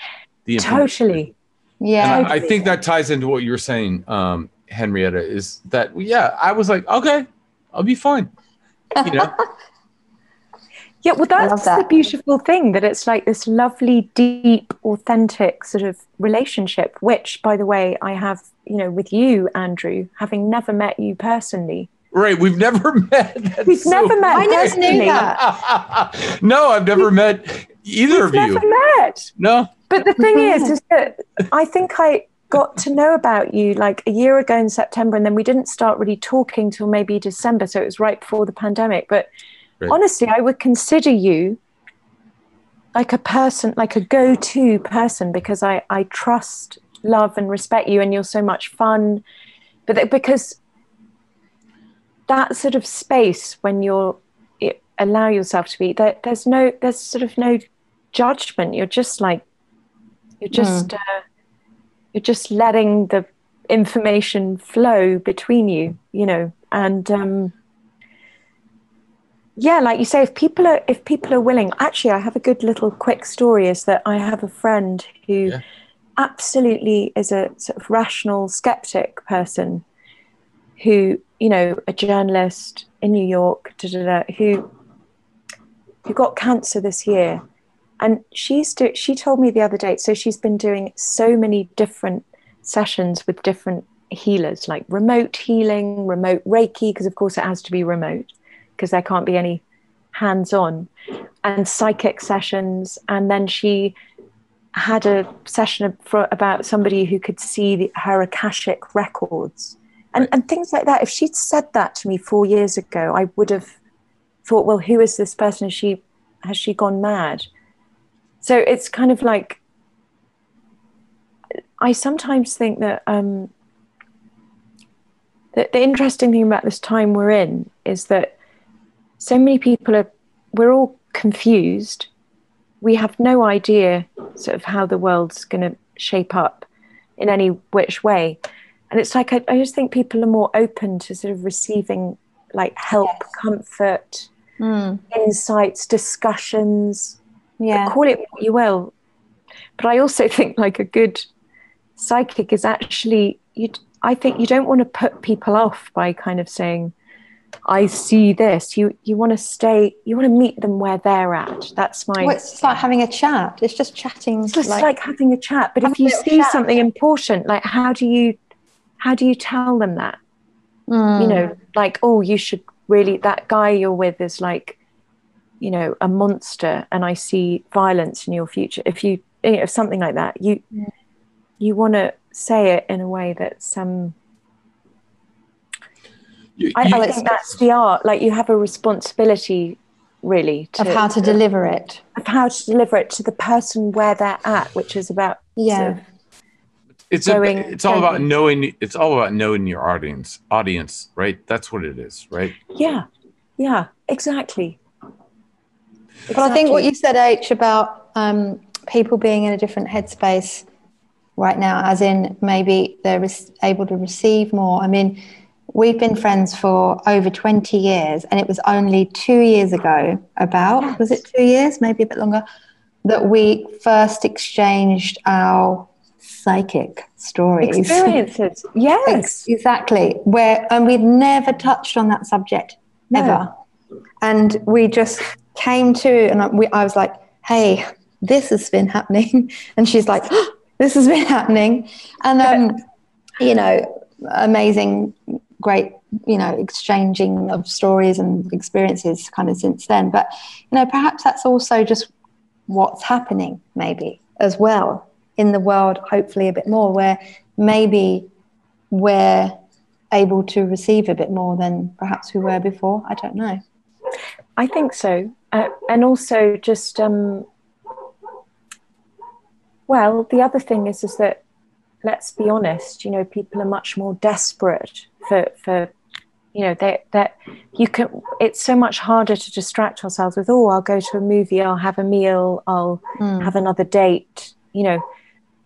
the information. Totally. Yeah. I, I think that ties into what you were saying, um, Henrietta, is that yeah, I was like, okay, I'll be fine. You know, [laughs] Yeah, well, I love that's the beautiful thing that it's like this lovely, deep, authentic sort of relationship, which, by the way, I have, you know, with you, Andrew, having never met you personally. right? We've never [laughs] met. That's We've so never met I never knew that. [laughs] no, I've never met either of you. never met. No. But the thing is, is that I think I got to know about you like a year ago in September, and then we didn't start really talking till maybe December. So it was right before the pandemic. But Right. honestly, I would consider you like a person, like a go to person, because I, I trust, love, and respect you, and you're so much fun. But that- because that sort of space when you're you allow yourself to be there, there's no there's sort of no judgment you're just like you're just uh, you're just letting the information flow between you you know and um yeah like you say if people are if people are willing actually i have a good little quick story is that i have a friend who Yeah. absolutely is a sort of rational skeptic person who you know a journalist in new york da, da, da, who who got cancer this year and she's do, she told me the other day so she's been doing so many different sessions with different healers like remote healing remote reiki because of course it has to be remote because there can't be any hands on and psychic sessions. And then she had a session for about somebody who could see the, her akashic records. And, and things like that. If she'd said that to me four years ago i would have thought well who is this person? Is she has she gone mad so it's kind of like i sometimes think that um the, the interesting thing about this time we're in is that so many people are we're all confused. We have no idea sort of how the world's going to shape up in any which way. And it's like I, I just think people are more open to sort of receiving like help Yes. comfort Mm, insights discussions yeah. call it what you will but i also [laughs] think like a good psychic is actually you i think you don't want to put people off by kind of saying i see this you you want to stay you want to meet them where they're at that's my Well, it's just like having a chat. It's just chatting. it's just like, having a chat but if you see chat. something important like how do you how do you tell them that Mm, you know like oh you should really that guy you're with is like you know a monster and i see violence in your future if you you know something like that you you want to say it in a way that's um You- I, you- I think that's the art like you have a responsibility really to, of how to deliver it. of how to deliver it to the person where they're at which is about Yeah. sort of- it's a, it's all about knowing it's all about knowing your audience audience right? That's what it is right? Yeah. Yeah exactly But I think what you said, H, about um, people being in a different headspace right now, as in maybe they're able to receive more. I mean, we've been friends for over 20 years, and it was only two years ago, about, was it two years, maybe a bit longer, that we first exchanged our psychic stories. experiences [laughs] yes Exactly. Where and we've never touched on that subject No. ever, and we just came to, and I, we, I was like, "Hey, this has been happening," [laughs] and she's like, "This has been happening," and um, you know, amazing, great, you know, exchanging of stories and experiences, kind of since then. But you know, perhaps that's also just what's happening, maybe as well in the world. Hopefully, a bit more where maybe we're able to receive a bit more than perhaps we were before. I don't know. I think so. Uh, and also just um, well, the other thing is is that let's be honest, you know, people are much more desperate for for you know that that you can it's so much harder to distract ourselves with oh i'll go to a movie i'll have a meal i'll Mm. have another date you know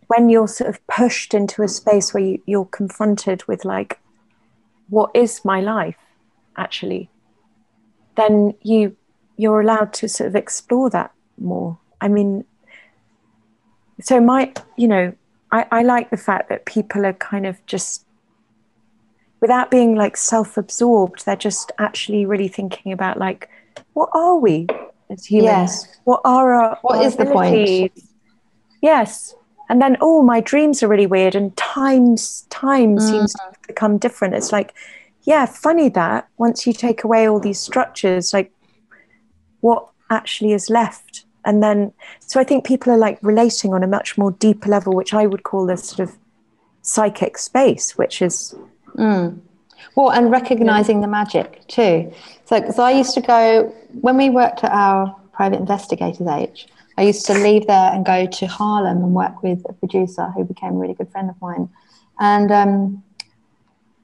when you're sort of pushed into a space where you, you're confronted with like what is my life actually then you you're allowed to sort of explore that more i mean so my you know i i like the fact that people are kind of just without being like self-absorbed they're just actually really thinking about like what are we as humans Yes. what are our What our is the point? yes and then oh my dreams are really weird and times time Mm. seems to become different it's like yeah funny that once you take away all these structures like what actually is left and then so i think people are like relating on a much more deeper level which i would call this sort of psychic space which is Mm. Well, and recognizing the magic too. So, because I used to go when we worked at our private investigators age, I used to leave there and go to Harlem and work with a producer who became a really good friend of mine. And um,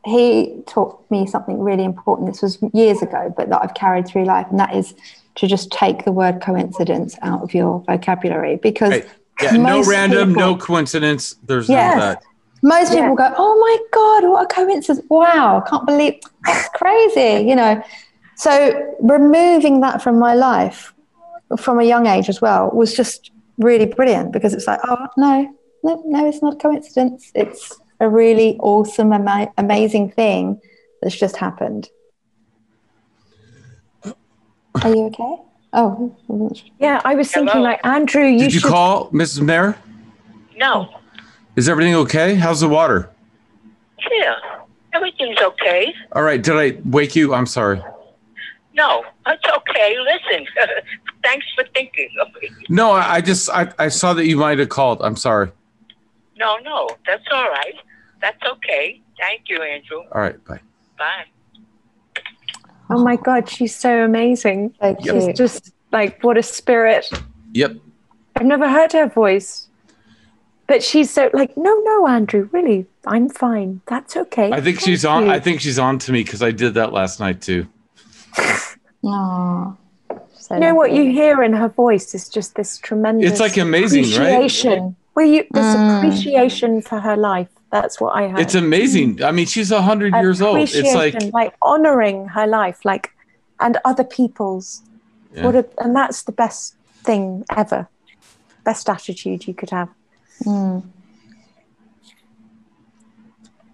he taught me something really important. This was years ago, but that I've carried through life, and that is to just take the word coincidence out of your vocabulary because Right. Yeah, no most random, no coincidence. There's Yes. none of that. most Yeah. people go, "Oh my god, what a coincidence! Wow, I can't believe that's crazy," you know. So removing that from my life from a young age as well was just really brilliant because it's like, oh no, no, no, it's not a coincidence. It's a really awesome, ama- amazing thing that's just happened. Are you okay? Oh, I wasn't sure. yeah i was thinking Hello. like andrew you Did you should call Mrs. Mayor? No. Is everything okay? How's the water? Yeah. Everything's okay. All right. Did I wake you? I'm sorry. No, it's okay. Listen, [laughs] thanks for thinking of me. No, I, I just I, I saw that you might have called. I'm sorry. No, no, that's all right. That's okay. Thank you, Andrew. All right. Bye. Bye. oh my god she's so amazing So Yep. she's just like what a spirit Yep. i've never heard her voice but she's so like no no andrew really i'm fine that's okay I think Thank she's on. you." I think she's on to me because I did that last night too. [laughs] Aw, so you know what you hear in her voice is just this tremendous It's like amazing, right? appreciation well you this Mm. appreciation for her life that's what i heard It's amazing. I mean, she's a hundred years old. It's like Appreciation, like honoring her life like and other people's Yeah. what a, and that's the best thing ever best attitude you could have Mm.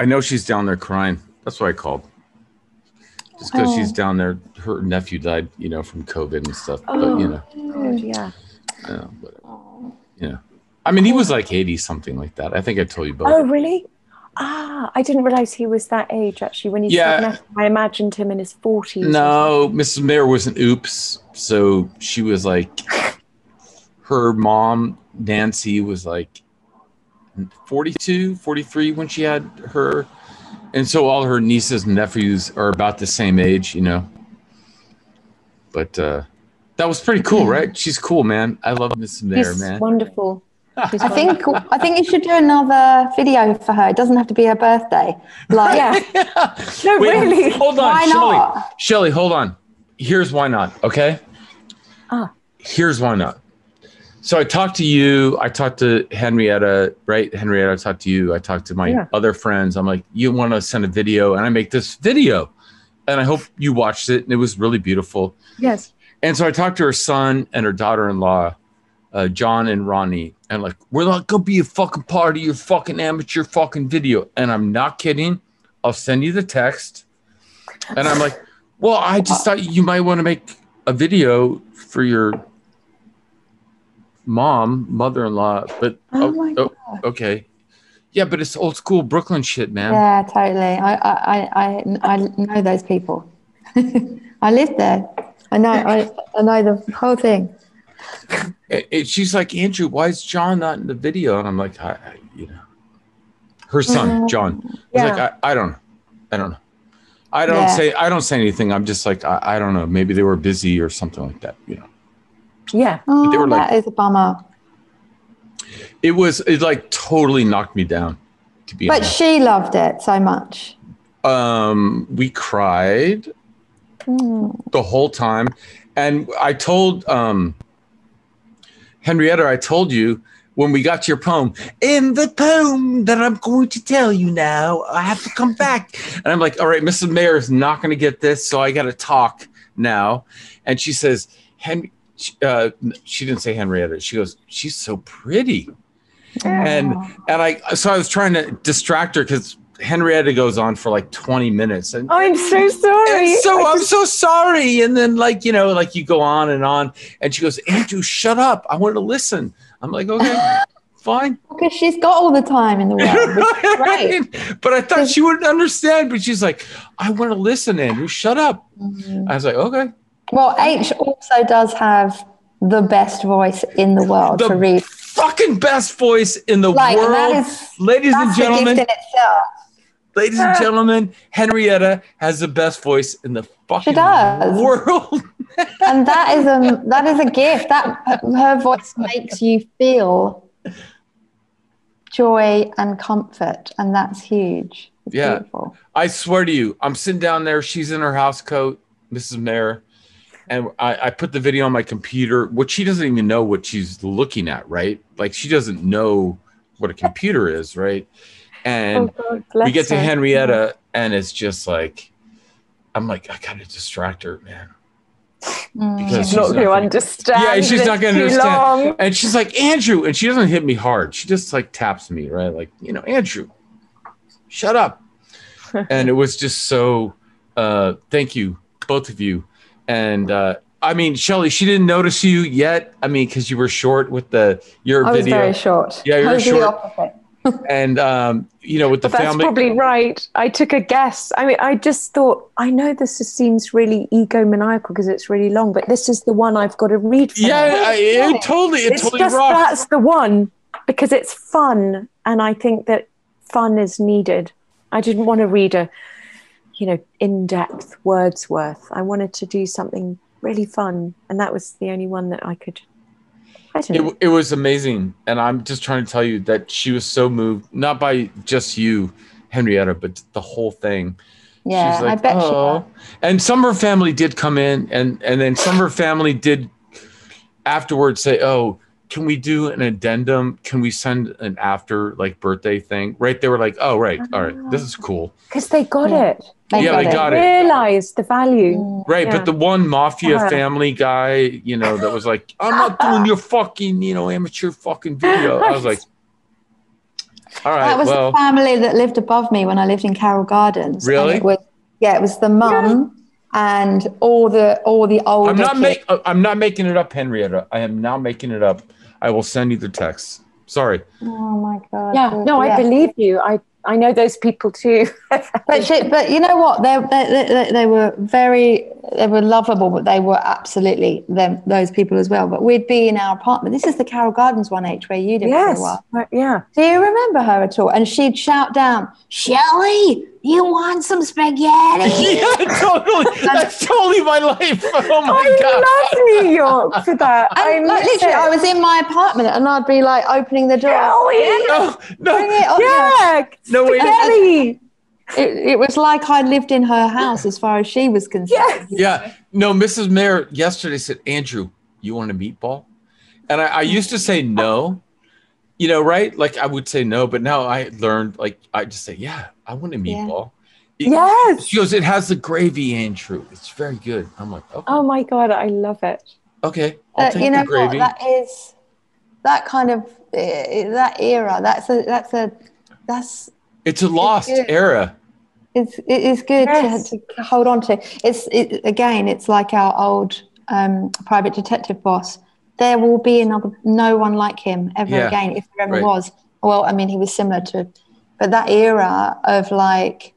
I know she's down there crying. That's why I called. Just because Oh. she's down there, her nephew died, you know, from COVID and stuff. But Oh. you know, God, yeah you know, whatever. I mean, he was like eighty something like that. I think I told you both. oh really ah i didn't realize he was that age actually when he Yeah. said nephew, i imagined him in his 40s No, Mrs. Mayer was an oops. So she was like, her mom, Nancy, was like 42, 43 when she had her. And so all her nieces and nephews are about the same age, you know. But uh, that was pretty cool, right? She's cool, man. I love Mrs. Mayer, man. wonderful She's I think. I think you should do another video for her. It doesn't have to be her birthday. Like, yeah [laughs] no Wait, really Hold on, Why Shelley. not? Shelley, hold on. Here's why not, okay? Ah. Here's why not. So I talked to you. I talked to Henrietta, right? Henrietta, I talked to you. I talked to my Yeah. other friends. I'm like, you want to send a video? And I make this video. And I hope you watched it. And it was really beautiful. yes And so I talked to her son and her daughter in law, uh, John and Ronnie, and like, we're not gonna be a fucking part of your fucking amateur fucking video. And I'm not kidding. I'll send you the text. And I'm like, well, I just thought you might want to make a video for your mom, mother-in-law, but Oh, oh my oh, okay. Yeah, but it's old school Brooklyn shit, man. Yeah, totally. I, I, I, I, I know those people. [laughs] I lived there. I know. I, I know the whole thing. And- and she's like, Andrew, why is John not in the video? And I'm like, I, I you know. her son, John. He's Yeah. like, I, I don't know. I don't know. I don't Yeah. say I don't say anything. I'm just like I, I don't know. Maybe they were busy or something like that. You know. Yeah. Oh, they were like- that is a bummer. It was it like totally knocked me down. To be But honest, she loved it so much. um, we cried the whole time, and I told um, Henrietta, I told you when we got to your poem, in the poem that I'm going to tell you now, I have to come back, and I'm like, all right, Mrs. Mayor is not going to get this, so I got to talk now, and she says, Henry. Uh, she didn't say Henrietta. She goes, she's so pretty. and and I so I was trying to distract her because Henrietta goes on for like 20 minutes and I'm so sorry. and so I'm so sorry. And then like you know, like you go on and on, and she goes, Andrew, shut up. I want to listen. I'm like, okay, [laughs] fine. Because she's got all the time in the world. [laughs] great. But I thought she wouldn't understand. But she's like, I want to listen, Andrew. Shut up. Mm-hmm. I was like, okay. Well, H also does have the best voice in the world The to read. Fucking best voice in the Like world, is ladies and that's the gift gentlemen. Ladies and ah. gentlemen, Henrietta has the best voice in the fucking does. world. [laughs] and that is a [laughs] that is a gift. That her voice makes you feel joy and comfort, and that's huge. It's Yeah. beautiful. I swear to you, I'm sitting down there. She's in her house coat, Mrs. Mayor, and I, I put the video on my computer, which she doesn't even know what she's looking at, right? Like she doesn't know what a computer is, right? And Oh, God, we get to. Henrietta, and it's just like, I'm like, I gotta distract her, man. Because She's not going to understand. Yeah, she's not going to understand. long. And she's like, Andrew, and she doesn't hit me hard. She just like taps me, right? Like, you know, Andrew, shut up. [laughs] and it was just so. Uh, thank you, both of you. And uh, I mean, Shelley, she didn't notice you yet. I mean, because you were short with the your I was video, very short. Yeah, you're short. And um, you know, with the But that's family. probably right. I took a guess. I mean, I just thought, I know this is- seems really egomaniacal because it's really long, but this is the one I've got to read. For yeah. I, it totally, it it's totally just that's the one because it's fun, and I think that fun is needed. I didn't want to read a, you know, in-depth Wordsworth. I wanted to do something really fun, and that was the only one that I could. It, it was amazing. And I'm just trying to tell you that she was so moved, not by just you, Henrietta, but the whole thing. Yeah, like, I bet she "Oh." was. And some of her family did come in, and and then some of her family did afterwards say, "Oh, can we do an addendum? Can we send an after like birthday thing?" Right? They were like, "Oh, right, all right, this ah. is cool." because they got Yeah. it. They Yeah, got they it. got it. Realized the value. Right, Yeah. but the one mafia Uh-huh. family guy, you know, that was like, "I'm not [laughs] doing your fucking, you know, amateur fucking video." I was like, "All right, That was well, the family that lived above me when I lived in Carroll Gardens. Really? it was, yeah, it was the mum and all the all the old. I'm not kids. make, uh, I'm not making it up, Henrietta. I am now making it up. I will send you the text. Sorry. Oh my god. Yeah, no, I believe you. I I know those people too. [laughs] But she, but you know what? They, they they they were very they were lovable, but they were absolutely them those people as well. But we'd be in our apartment. This is the Carroll Gardens one H where you lived for yes, a while. right, yeah. Do you remember her at all? And she'd shout down, "Shelley, you want some spaghetti?" [laughs] yeah, totally. [laughs] That's totally my life. Oh my god. I love New York for that. I like, literally, it. I was in my apartment and I'd be like opening the door. No, Bring no, it on. yeah, no, wait. spaghetti. It, it was like I lived in her house as far as she was concerned. Yeah, no. Mrs. Mayer yesterday said, "Andrew, you want a meatball?" And I, I used to say no, you know, right? Like I would say no, but now I learned, like I just say, "Yeah, I want a Yeah. meatball." It- Yes. She goes, "It has the gravy, Andrew. It's very good." I'm like, "Okay, Oh my god, I love it. okay, I'll But take you know the gravy." what? That is that kind of uh, that era. That's a that's a that's it's a lost good. era. it's it is good Yes. to, to hold on to. It's it, again, it's like our old um, private detective boss. There will be another, no one like him ever Yeah, again, if there ever right. was. Well, I mean, he was similar to, but that era of like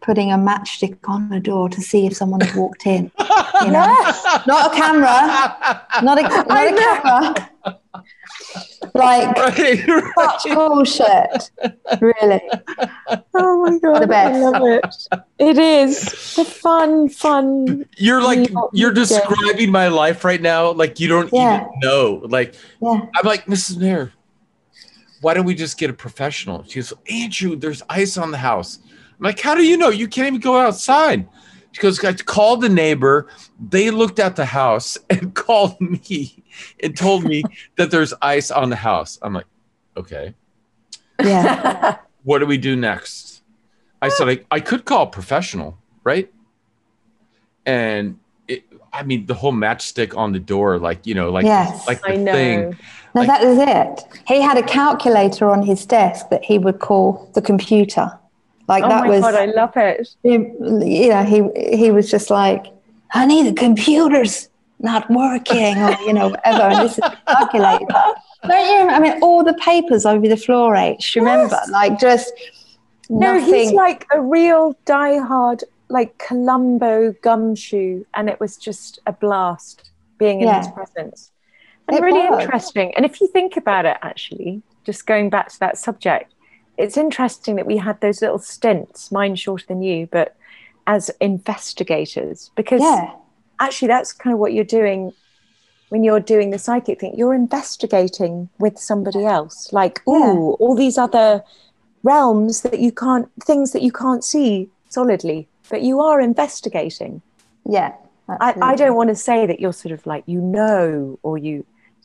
putting a matchstick on the door to see if someone had walked in. You know, [laughs] not a camera, not a, not a camera. Like [laughs] Right, right. such bullshit. Really. Oh my god, The best. I love it. It is the fun, fun. You're like you're describing my life right now. Like you don't Yeah. even know. Like Yeah. I'm like Mrs. Mayor. Why don't we just get a professional? She goes, Andrew, there's ice on the house. I'm like, how do you know? You can't even go outside. She goes, I called the neighbor. They looked at the house [laughs] and called me and told me that there's ice on the house. I'm like, okay. Yeah. [laughs] What do we do next? I said, I, I could call a professional, right? And it, I mean, the whole matchstick on the door, like, you know, like, Yes. like the I know. thing. No, Like- that is it. He had a calculator on his desk that he would call the computer. Like Oh that my was, god, I love it. you know, he he was just like, honey, the computer's not working, or you know, whatever. And this is the calculator. Don't you? I mean, all the papers over the floor, H. Remember, like just No, nothing. he's like a real diehard, like Columbo gumshoe, and it was just a blast being in Yeah. his presence. And It really was. interesting. And if you think about it, actually, just going back to that subject, it's interesting that we had those little stints, mine shorter than you, but as investigators, because yeah, actually that's kind of what you're doing when you're doing the psychic thing you're investigating with somebody else like Yeah. all these other realms that you can't things that you can't see solidly but you are investigating yeah. I, I don't want to say that you're sort of like you know or you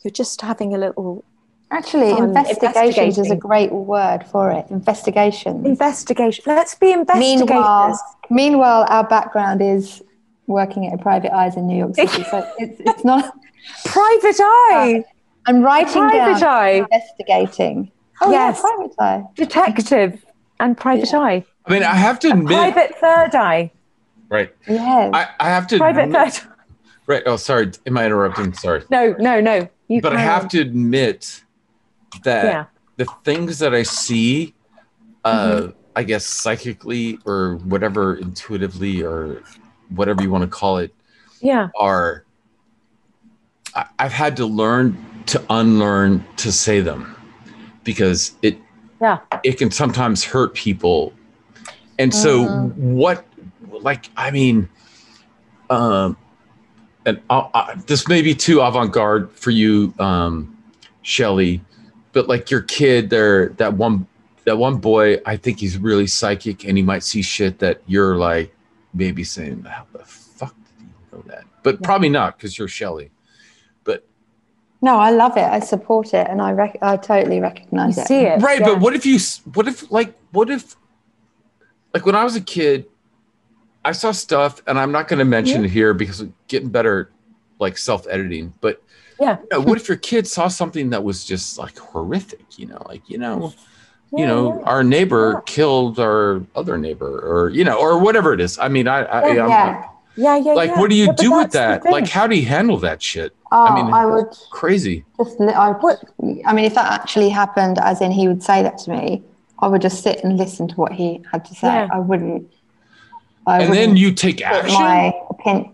you're just having a little Actually, on investigations is a great word for it. Investigation. investigation let's be investigators Meanwhile, meanwhile, our background is working at a private eyes in New York City. So [laughs] it's, it's not. private [laughs] eye I'm writing private down eye investigating. Oh Yes. yeah, private eye. detective and private eye I mean, I have to admit, private third eye right? Yes. I, I have to private admit- third right. Oh, sorry. Am I interrupting? Sorry. no no no you but I have on. to admit that yeah the things that I see, uh, Mm-hmm. I guess psychically or whatever, intuitively or whatever you want to call it, yeah are I, I've had to learn to unlearn to say them because it Yeah. it can sometimes hurt people. And so Mm. what like I mean um and uh, this may be too avant-garde for you um Shelley but like your kid there that one that one boy I think he's really psychic and he might see shit that you're like maybe saying how the fuck did you know that but probably not because you're Shelley but no, I love it. I support it, and I rec- I totally you recognize it. see it right yeah. but what if you what if like what if like when i was a kid i saw stuff and i'm not going to mention it here because it's getting better like self-editing but Yeah. you know, what if your kid saw something that was just like horrific you know like you know you Yeah, know yeah. our neighbor Yeah. killed our other neighbor or you know or whatever it is i mean i, I Yeah, I'm yeah. yeah yeah like yeah. what do you Yeah, do with that like how do you handle that shit Oh, I mean- I would crazy just. I, would, I mean, if that actually happened, as in he would say that to me, I would just sit and listen to what he had to say. Yeah. I wouldn't. I and then wouldn't you take action my opinion.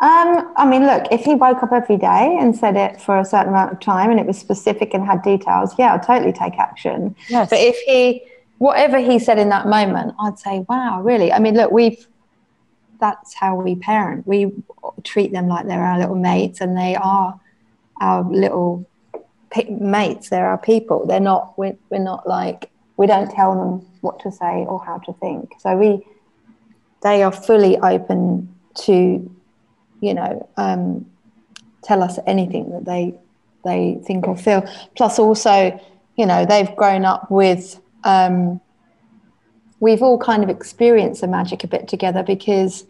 Um, I mean, look, if he woke up every day and said it for a certain amount of time and it was specific and had details, yeah, I'd totally take action. yes. But if he, whatever he said in that moment, I'd say, wow, really? I mean, look, we've, that's how we parent. We treat them like they're our little mates and they are our little mates. They're our people. They're not, we're, we're not like, we don't tell them what to say or how to think. So we, they are fully open to, you know, um, tell us anything that they they think or feel. Plus, also, you know, they've grown up with. Um, we've all kind of experienced the magic a bit together because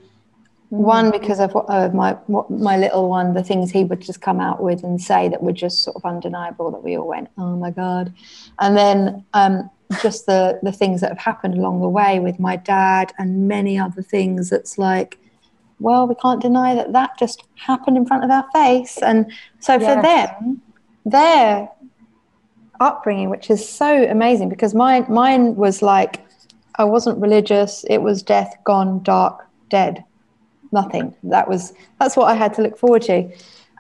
one because of, of my my little one, the things he would just come out with and say that were just sort of undeniable that we all went, oh my god, and then um, just the the things that have happened along the way with my dad and many other things. That's like well, we can't deny that that just happened in front of our face. And so for them, their upbringing, which is so amazing because mine, mine was like, I wasn't religious. It was death, gone, dark, dead, nothing. That was, that's what I had to look forward to.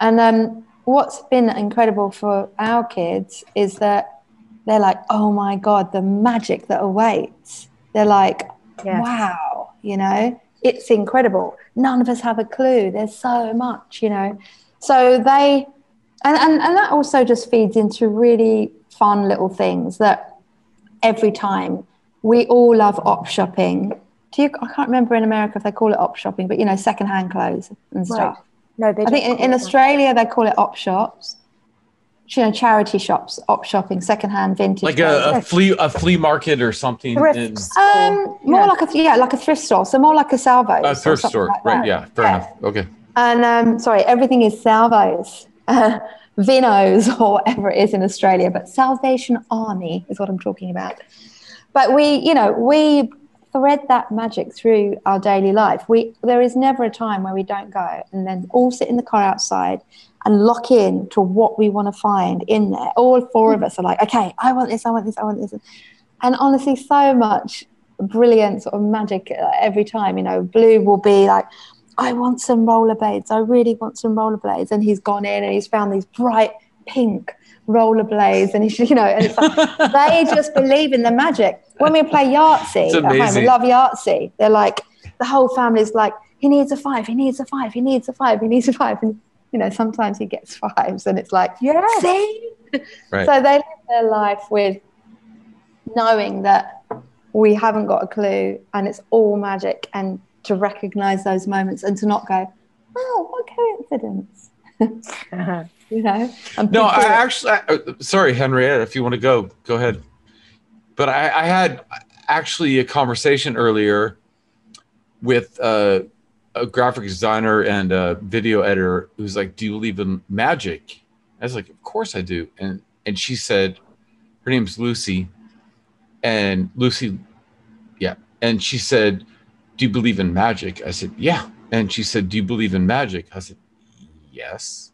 And um, what's been incredible for our kids is that they're like, oh my God, the magic that awaits. They're like, Yes. wow, you know, it's incredible. None of us have a clue. There's so much, you know. So they, and, and, and that also just feeds into really fun little things that every time we all love op shopping. Do you, I can't remember in America if they call it op shopping, but you know, secondhand clothes and stuff. Right. No, they I think in, in that. Australia they call it op shops. You know, charity shops, op shopping, secondhand vintage. Like a, a flea a flea market or something. in- Thrifts. um, more Yeah. like a yeah, like a thrift store. So more like a Salvos. a thrift store. like right. Yeah. Fair Yeah. enough. Okay. And um, sorry, everything is Salvos, uh, Vinos, [laughs] or whatever it is in Australia. But Salvation Army is what I'm talking about. But we, you know, we thread that magic through our daily life. We there is never a time where we don't go and then all sit in the car outside and lock in to what we want to find in there. All four of us are like, okay, I want this, I want this, I want this, and honestly, so much brilliant sort of magic uh, every time. You know, Blue will be like. I want some rollerblades. I really want some rollerblades. And he's gone in and he's found these bright pink rollerblades. And he's, you know, and it's like, [laughs] they just believe in the magic. When we play Yahtzee at home, we love Yahtzee. They're like, the whole family's like, he needs a five, he needs a five, he needs a five, he needs a five. And, you know, sometimes he gets fives and it's like, yeah, see? Right. So they live their life with knowing that we haven't got a clue and it's all magic and to recognize those moments and to not go, oh, what coincidence, Uh-huh. [laughs] you know? And No, I actually, I, uh, sorry, Henrietta, if you want to go, go ahead. But I, I had actually a conversation earlier with uh, a graphic designer and a video editor who's like, "Do you believe in magic?" I was like, "Of course I do." And and she said, her name's Lucy, and Lucy, yeah, and she said, "Do you believe in magic?" I said, "Yeah." And she said, "Do you believe in magic?" I said, "Yes."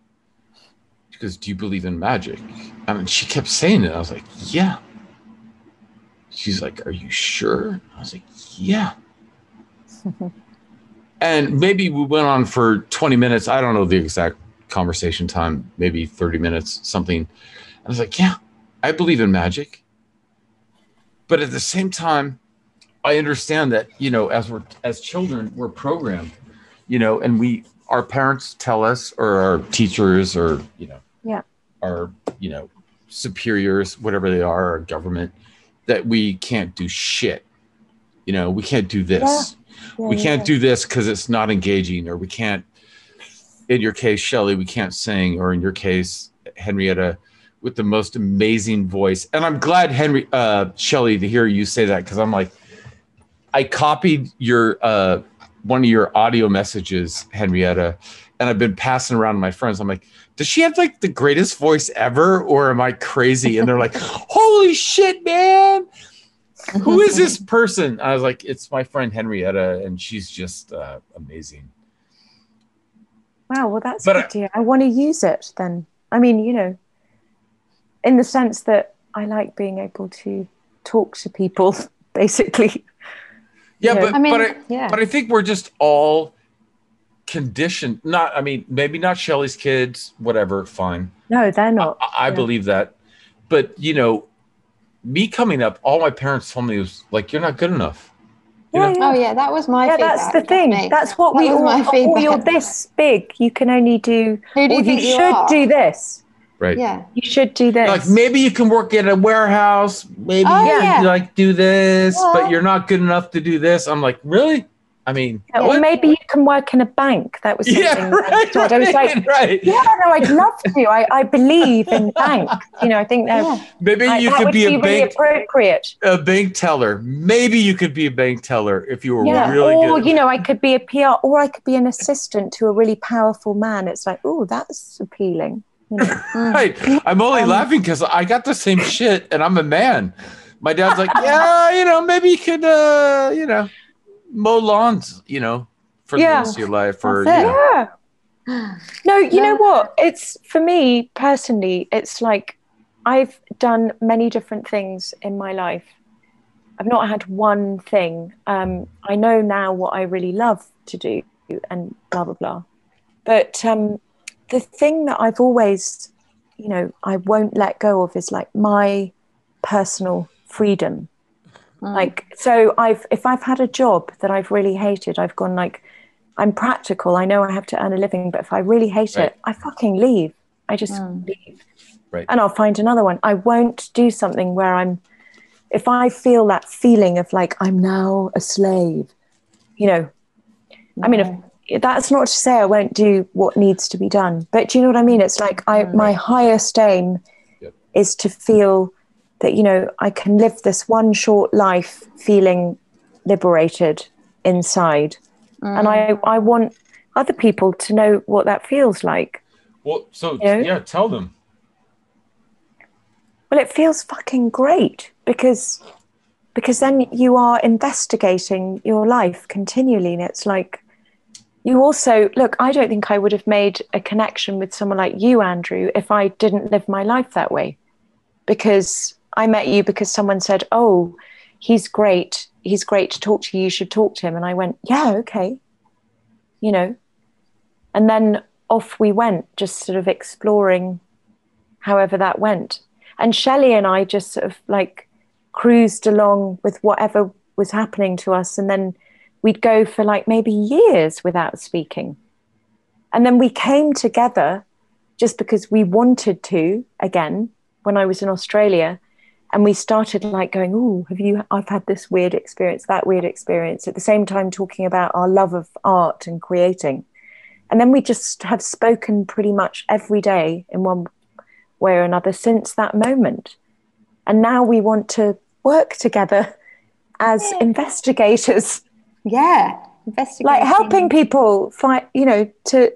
She goes, Do you believe in magic? I mean, she kept saying it. I was like, Yeah. She's like, Are you sure? I was like, Yeah. [laughs] and maybe we went on for 20 minutes. I don't know the exact conversation time, maybe 30 minutes, something. I was like, Yeah, I believe in magic. But at the same time, I understand that, you know, as we're as children, we're programmed, you know, and we our parents tell us or our teachers or, you know, Yeah. our, you know, superiors, whatever they are, our government, that we can't do shit. You know, we can't do this. Yeah, we can't yeah. do this because it's not engaging, or we can't. In your case, Shelley, we can't sing, or in your case, Henrietta, with the most amazing voice. And I'm glad, Henry, uh, Shelley, to hear you say that because I'm like, I copied your uh, one of your audio messages, Henrietta, and I've been passing around to my friends. I'm like, does she have like the greatest voice ever, or am I crazy? And they're like, [laughs] holy shit, man who [laughs] is this person? I was like, it's my friend Henrietta, and she's just uh, amazing. Wow, well, that's But good I- to hear. I want to use it then. I mean, you know, in the sense that I like being able to talk to people, [laughs] basically. Yeah, Yeah. but I mean, but I, yeah. but I think we're just all conditioned. Not, I mean, maybe not Shelley's kids, whatever, fine. No, they're not. I, I Yeah. believe that, but you know, me coming up, all my parents told me was like, "You're not good enough." You Yeah, know? yeah. Oh yeah, that was my yeah, feedback. that's the thing. me. That's what That we all. my Oh, you're this big. You can only do. Who do you or think you should are? do this. Right. Yeah. You should do this. Like maybe you can work at a warehouse. Maybe Oh, you can yeah. like do this, Yeah. but you're not good enough to do this. I'm like, really? I mean, Yeah, or what? maybe you can work in a bank. That was [laughs] something. yeah, I right, thought. I was like, right, [laughs] right. yeah, no, I'd love to. I, I believe in [laughs] banks. You know, I think they're. Yeah. Maybe I- you that could would be, be, a really bank appropriate. a bank teller. Maybe you could be a bank teller if you were Yeah, really or good. you know, I could be a PR, or I could be an assistant to a really powerful man. It's like, oh, that's appealing. You know? right. I'm only Um, laughing because I got the same shit and I'm a man. My dad's like, yeah, you know, maybe you could, uh, you know, mow lawns, you know, for the rest of your life, or you know, yeah. No, you know what? It's for me personally, it's like I've done many different things in my life. I've not had one thing. Um, I know now what I really love to do and blah, blah, blah. But um, the thing that I've always, you know, I won't let go of is like my personal freedom. Mm. Like, so I've, if I've had a job that I've really hated, I've gone like, I'm practical. I know I have to earn a living, but if I really hate Right. it, I fucking leave. I just mm. leave. Right. And I'll find another one. I won't do something where I'm, if I feel that feeling of like, I'm now a slave, you know, I mean, if, that's not to say I won't do what needs to be done, but do you know what I mean? It's like I, mm. my highest aim Yep. is to feel that, you know, I can live this one short life feeling liberated inside. And I, mm. I want other people to know what that feels like. Well, so Yeah. yeah, tell them. Well, it feels fucking great because because then you are investigating your life continually, and it's like you also look. I don't think I would have made a connection with someone like you, Andrew, if I didn't live my life that way. Because I met you because someone said, "Oh, he's great. He's great to talk to. You You should talk to him." And I went, "Yeah, okay," you know. And then off we went, just sort of exploring however that went. And Shelley and I just sort of like cruised along with whatever was happening to us. And then we'd go for like maybe years without speaking. And then we came together just because we wanted to again when I was in Australia. And we started like going, Oh, have you? I've had this weird experience, that weird experience, at the same time talking about our love of art and creating. And then we just have spoken pretty much every day in one way or another since that moment. And now we want to work together [laughs] as investigators, Yeah. Investigating. like helping people find, you know, to,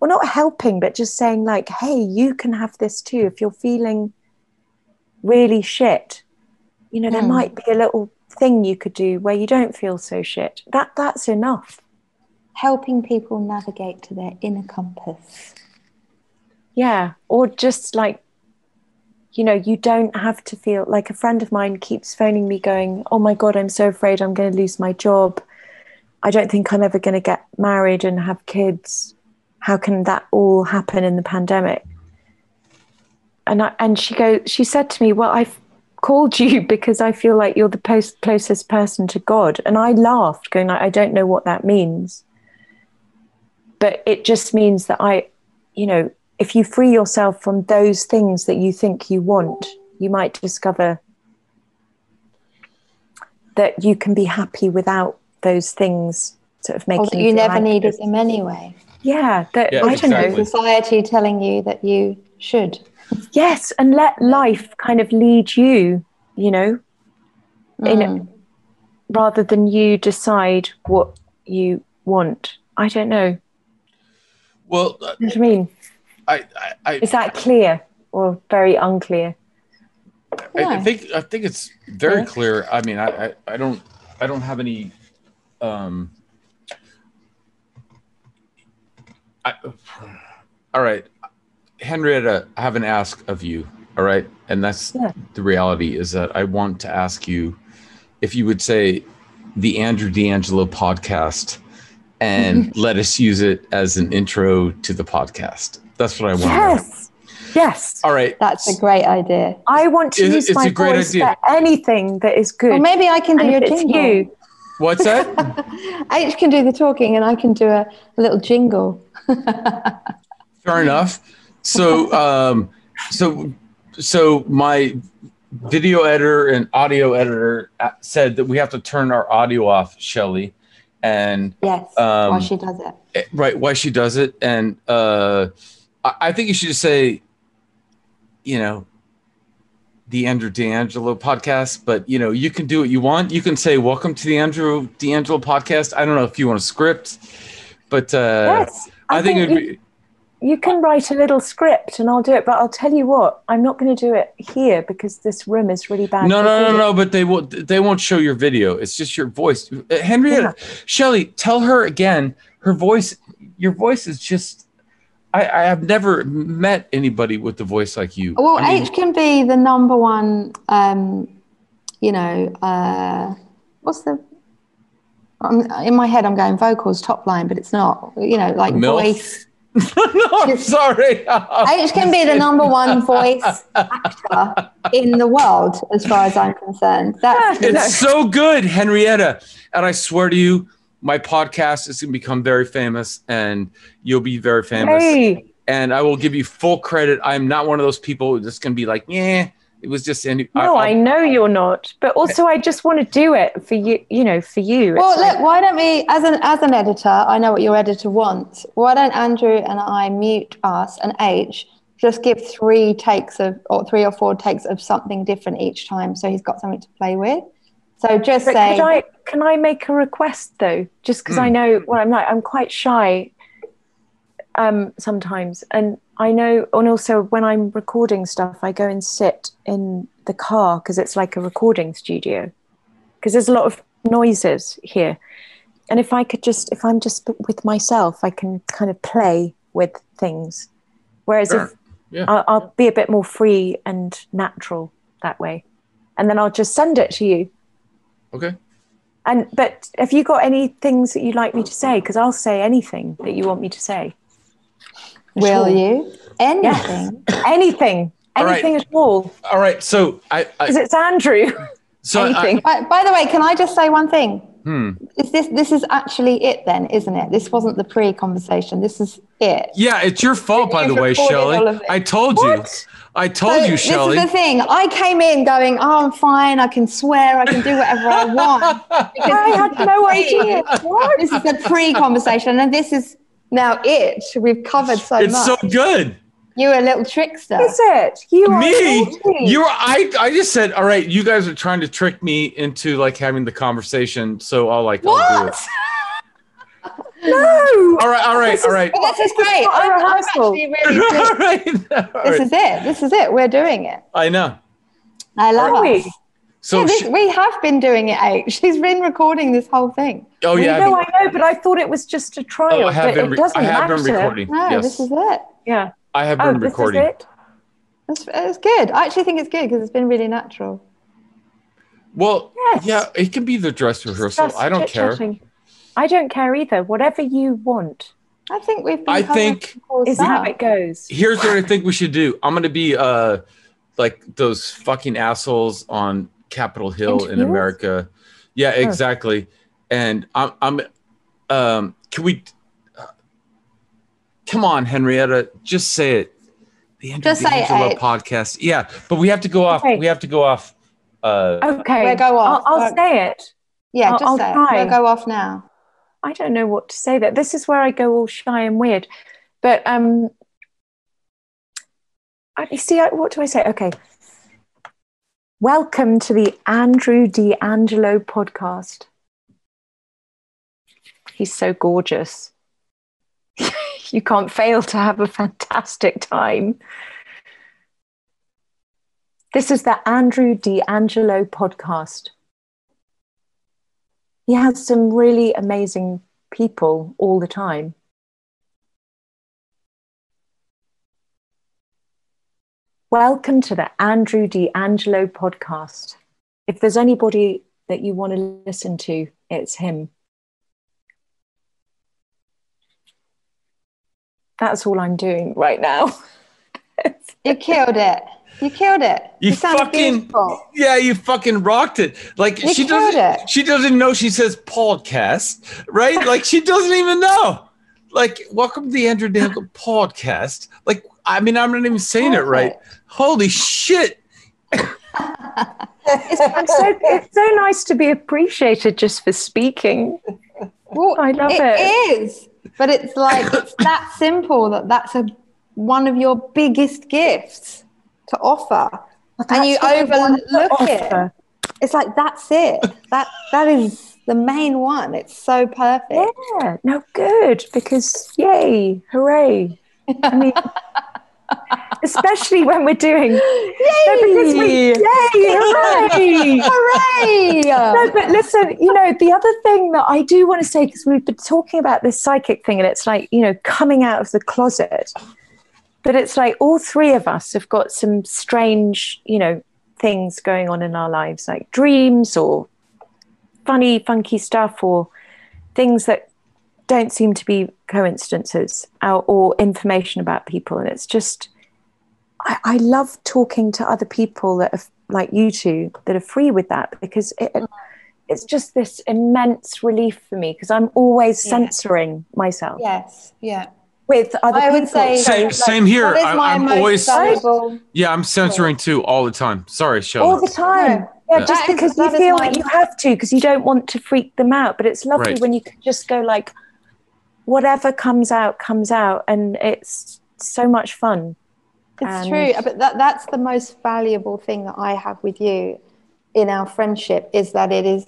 well, not helping, but just saying, like, hey, you can have this too. If you're feeling really shit, you know, there Hmm. might be a little thing you could do where you don't feel so shit. That That's enough. helping people navigate to their inner compass. Yeah. Or just like, you know, you don't have to feel like a friend of mine keeps phoning me going, Oh my God, I'm so afraid I'm going to lose my job. I don't think I'm ever going to get married and have kids. How can that all happen in the pandemic? And I, and she goes, she said to me, Well, I've called you [laughs] because I feel like you're the post, closest person to God. And I laughed, going, I don't know what that means. But it just means that I, you know, if you free yourself from those things that you think you want, you might discover that you can be happy without those things sort of making Or that you feel never needed anxious. them anyway. Yeah, that Yeah, I don't know. Society telling you that you should. Yes, and let life kind of lead you, you know, in Mm. rather than you decide what you want. I don't know. Well, uh, You know what I mean? I, I, I, Is that clear or very unclear? I, I think I think it's very Yeah. clear. I mean, I, I, I don't I don't have any um I, all right. Henrietta, I have an ask of you. All right. And that's Yeah. the reality is that I want to ask you if you would say the Andrew D'Angelo podcast and [laughs] let us use it as an intro to the podcast. That's what I want. Yes. Yes. All right. That's a great idea. I want to It's- use it's my a great voice idea. for anything that is good. Or maybe I can do and your it's jingle. you, What's that? [laughs] H can do the talking and I can do a, a little jingle. Fair enough. So, um, so, so my video editor and audio editor uh, said that we have to turn our audio off, Shelley, and Yes, Um, while she does it. eh, right why she does it. And uh, I, I think you should just say, you know, the Andrew D'Angelo podcast. But you know, you can do what you want. You can say, "Welcome to the Andrew D'Angelo podcast." I don't know if you want a script, but uh, yes. I, think, it'd be. You can write a little script and I'll do it. But I'll tell you what, I'm not going to do it here because this room is really bad. No, no, no, recording. no. But they won't. They won't show your video. It's just your voice. Uh, Henrietta, Shelley, tell her again. Her voice. Your voice is just. I, I have never met anybody with a voice like you. Well, I mean, H can be the number one, um, you know, uh, what's the, I'm, in my head, I'm going vocals top line, but it's not, you know, like MILF? voice. [laughs] no, I'm sorry. H can be the number one [laughs] voice actor in the world, as far as I'm concerned. That's It's so good, Henrietta. And I swear to you, my podcast is going to become very famous and you'll be very famous. Hey, And I will give you full credit. I'm not one of those people that's going to be like, yeah, it was just any. no, I, I'll- know you're not, but also I just want to do it for you. You know, for you. well. It's like- Look, why don't we, as an as an editor, I know what your editor wants. Why don't Andrew and I mute us and H just give three takes of or three or four takes of something different each time, so he's got something to play with. So just But say, could I can I make a request though? Just because I Hmm. know what I'm like. I'm quite shy um, sometimes, and I know. And also, when I'm recording stuff, I go and sit in the car because it's like a recording studio. Because there's a lot of noises here, and if I could just, if I'm just with myself, I can kind of play with things. Whereas Sure. if Yeah. I'll, I'll be a bit more free and natural that way, and then I'll just send it to you. Okay. And but have you got any things that you'd like me to say? Because I'll say anything that you want me to say. Will Sure. you anything? Anything, All right. anything at all. All right. So I, Because it's Andrew. so I, anything. By, by the way, can I just say one thing? hmm. Is this this is actually it then, isn't it? This wasn't the pre-conversation. This is it. Yeah, it's your fault, by the way, recorded Shelley. all of it. I told you. I told So you, this is the thing. I came in going, "Oh, I'm fine. I can swear. I can do whatever I want." [laughs] Because I had no idea. What? This is the pre-conversation, and this is now it. We've covered so It's much. so good. You're a little trickster. Is it? You are Me? naughty. You were I I just said, all right, you guys are trying to trick me into like having the conversation, so I'll like I'll do it. What? [laughs] no. All right, all right, This all is- this is great. not a I'm, I'm rehearsal. actually really [laughs] all pleased. right. all This right. is it. This is it. We're doing it. I know. I love Are it. We? So yeah, this, sh- we have been doing it, H. [laughs] She's been recording this whole thing. oh We yeah, know, I've I know, but I thought it was just a trial. oh, I have but been it re- doesn't I have matter. been recording. No, yes. this is it. Yeah. I have been Oh, been this recording. is it. It's, it's good. I actually think it's good because it's been really natural. Well, Yes. yeah, it can be the dress rehearsal. Just I don't care. I don't care either. Whatever you want I think we've been I think cool is how it goes. Here's what I think we should do. I'm gonna be uh like those fucking assholes on Capitol Hill in America. Yeah, exactly. And I'm I'm um can we uh, come on, Henrietta, just say it. The Andrew Just say it, D'Angelo podcast. Yeah, but we have to go off. Okay. We have to go off. Uh, Okay. We'll go off. I'll, I'll say it. Yeah, I'll- just I'll say try. it. We'll go off now. I don't know what to say. That this is where I go all shy and weird. But um, I, you see, I, what do I say? Okay. Welcome to the Andrew D'Angelo podcast. He's so gorgeous. [laughs] you can't fail to have a fantastic time. This is the Andrew D'Angelo podcast he has some really amazing people all the time. Welcome to the Andrew D'Angelo podcast. If there's anybody that you want to listen to, it's him. That's all I'm doing right now. [laughs] You killed it. You killed it. You sounded fucking beautiful. yeah, you fucking rocked it. Like You she doesn't it. she doesn't know she says podcast, right? like she doesn't even know. Like welcome to the Andrew Dangle [laughs] podcast. Like I mean I'm not even saying it right. Holy shit. [laughs] I'm so, it's so nice to be appreciated just for speaking. Well, I love it it. is, but it's like [laughs] it's that simple that that's a one of your biggest gifts to offer, and you That's what I want to overlook it. It's like that's it. That that is the main one. It's so perfect. Yeah, no, good because yay, hooray! I mean, [laughs] especially when we're doing No, because we, yay, hooray! [laughs] Hooray! No, but listen, you know, the other thing that I do want to say, because we've been talking about this psychic thing, and it's like, you know, coming out of the closet. But it's like all three of us have got some strange, you know, things going on in our lives, like dreams or funny, funky stuff, or things that don't seem to be coincidences or, or information about people. And it's just, I, I love talking to other people that are like you two that are free with that because it, it- it's just this immense relief for me because I'm always Yeah. censoring myself Yes. Yeah. With other I would people. say- Same, like, same here. What is I, my I'm always, valuable? yeah, I'm censoring too all the time. Sorry, Shelley. all the time. Yeah. Yeah, just That is- because you feel like you have to, because you don't want to freak them out. But it's lovely Right. when you can just go like, whatever comes out comes out, and it's so much fun. It's And- true, but that, that's the most valuable thing that I have with you in our friendship is that it is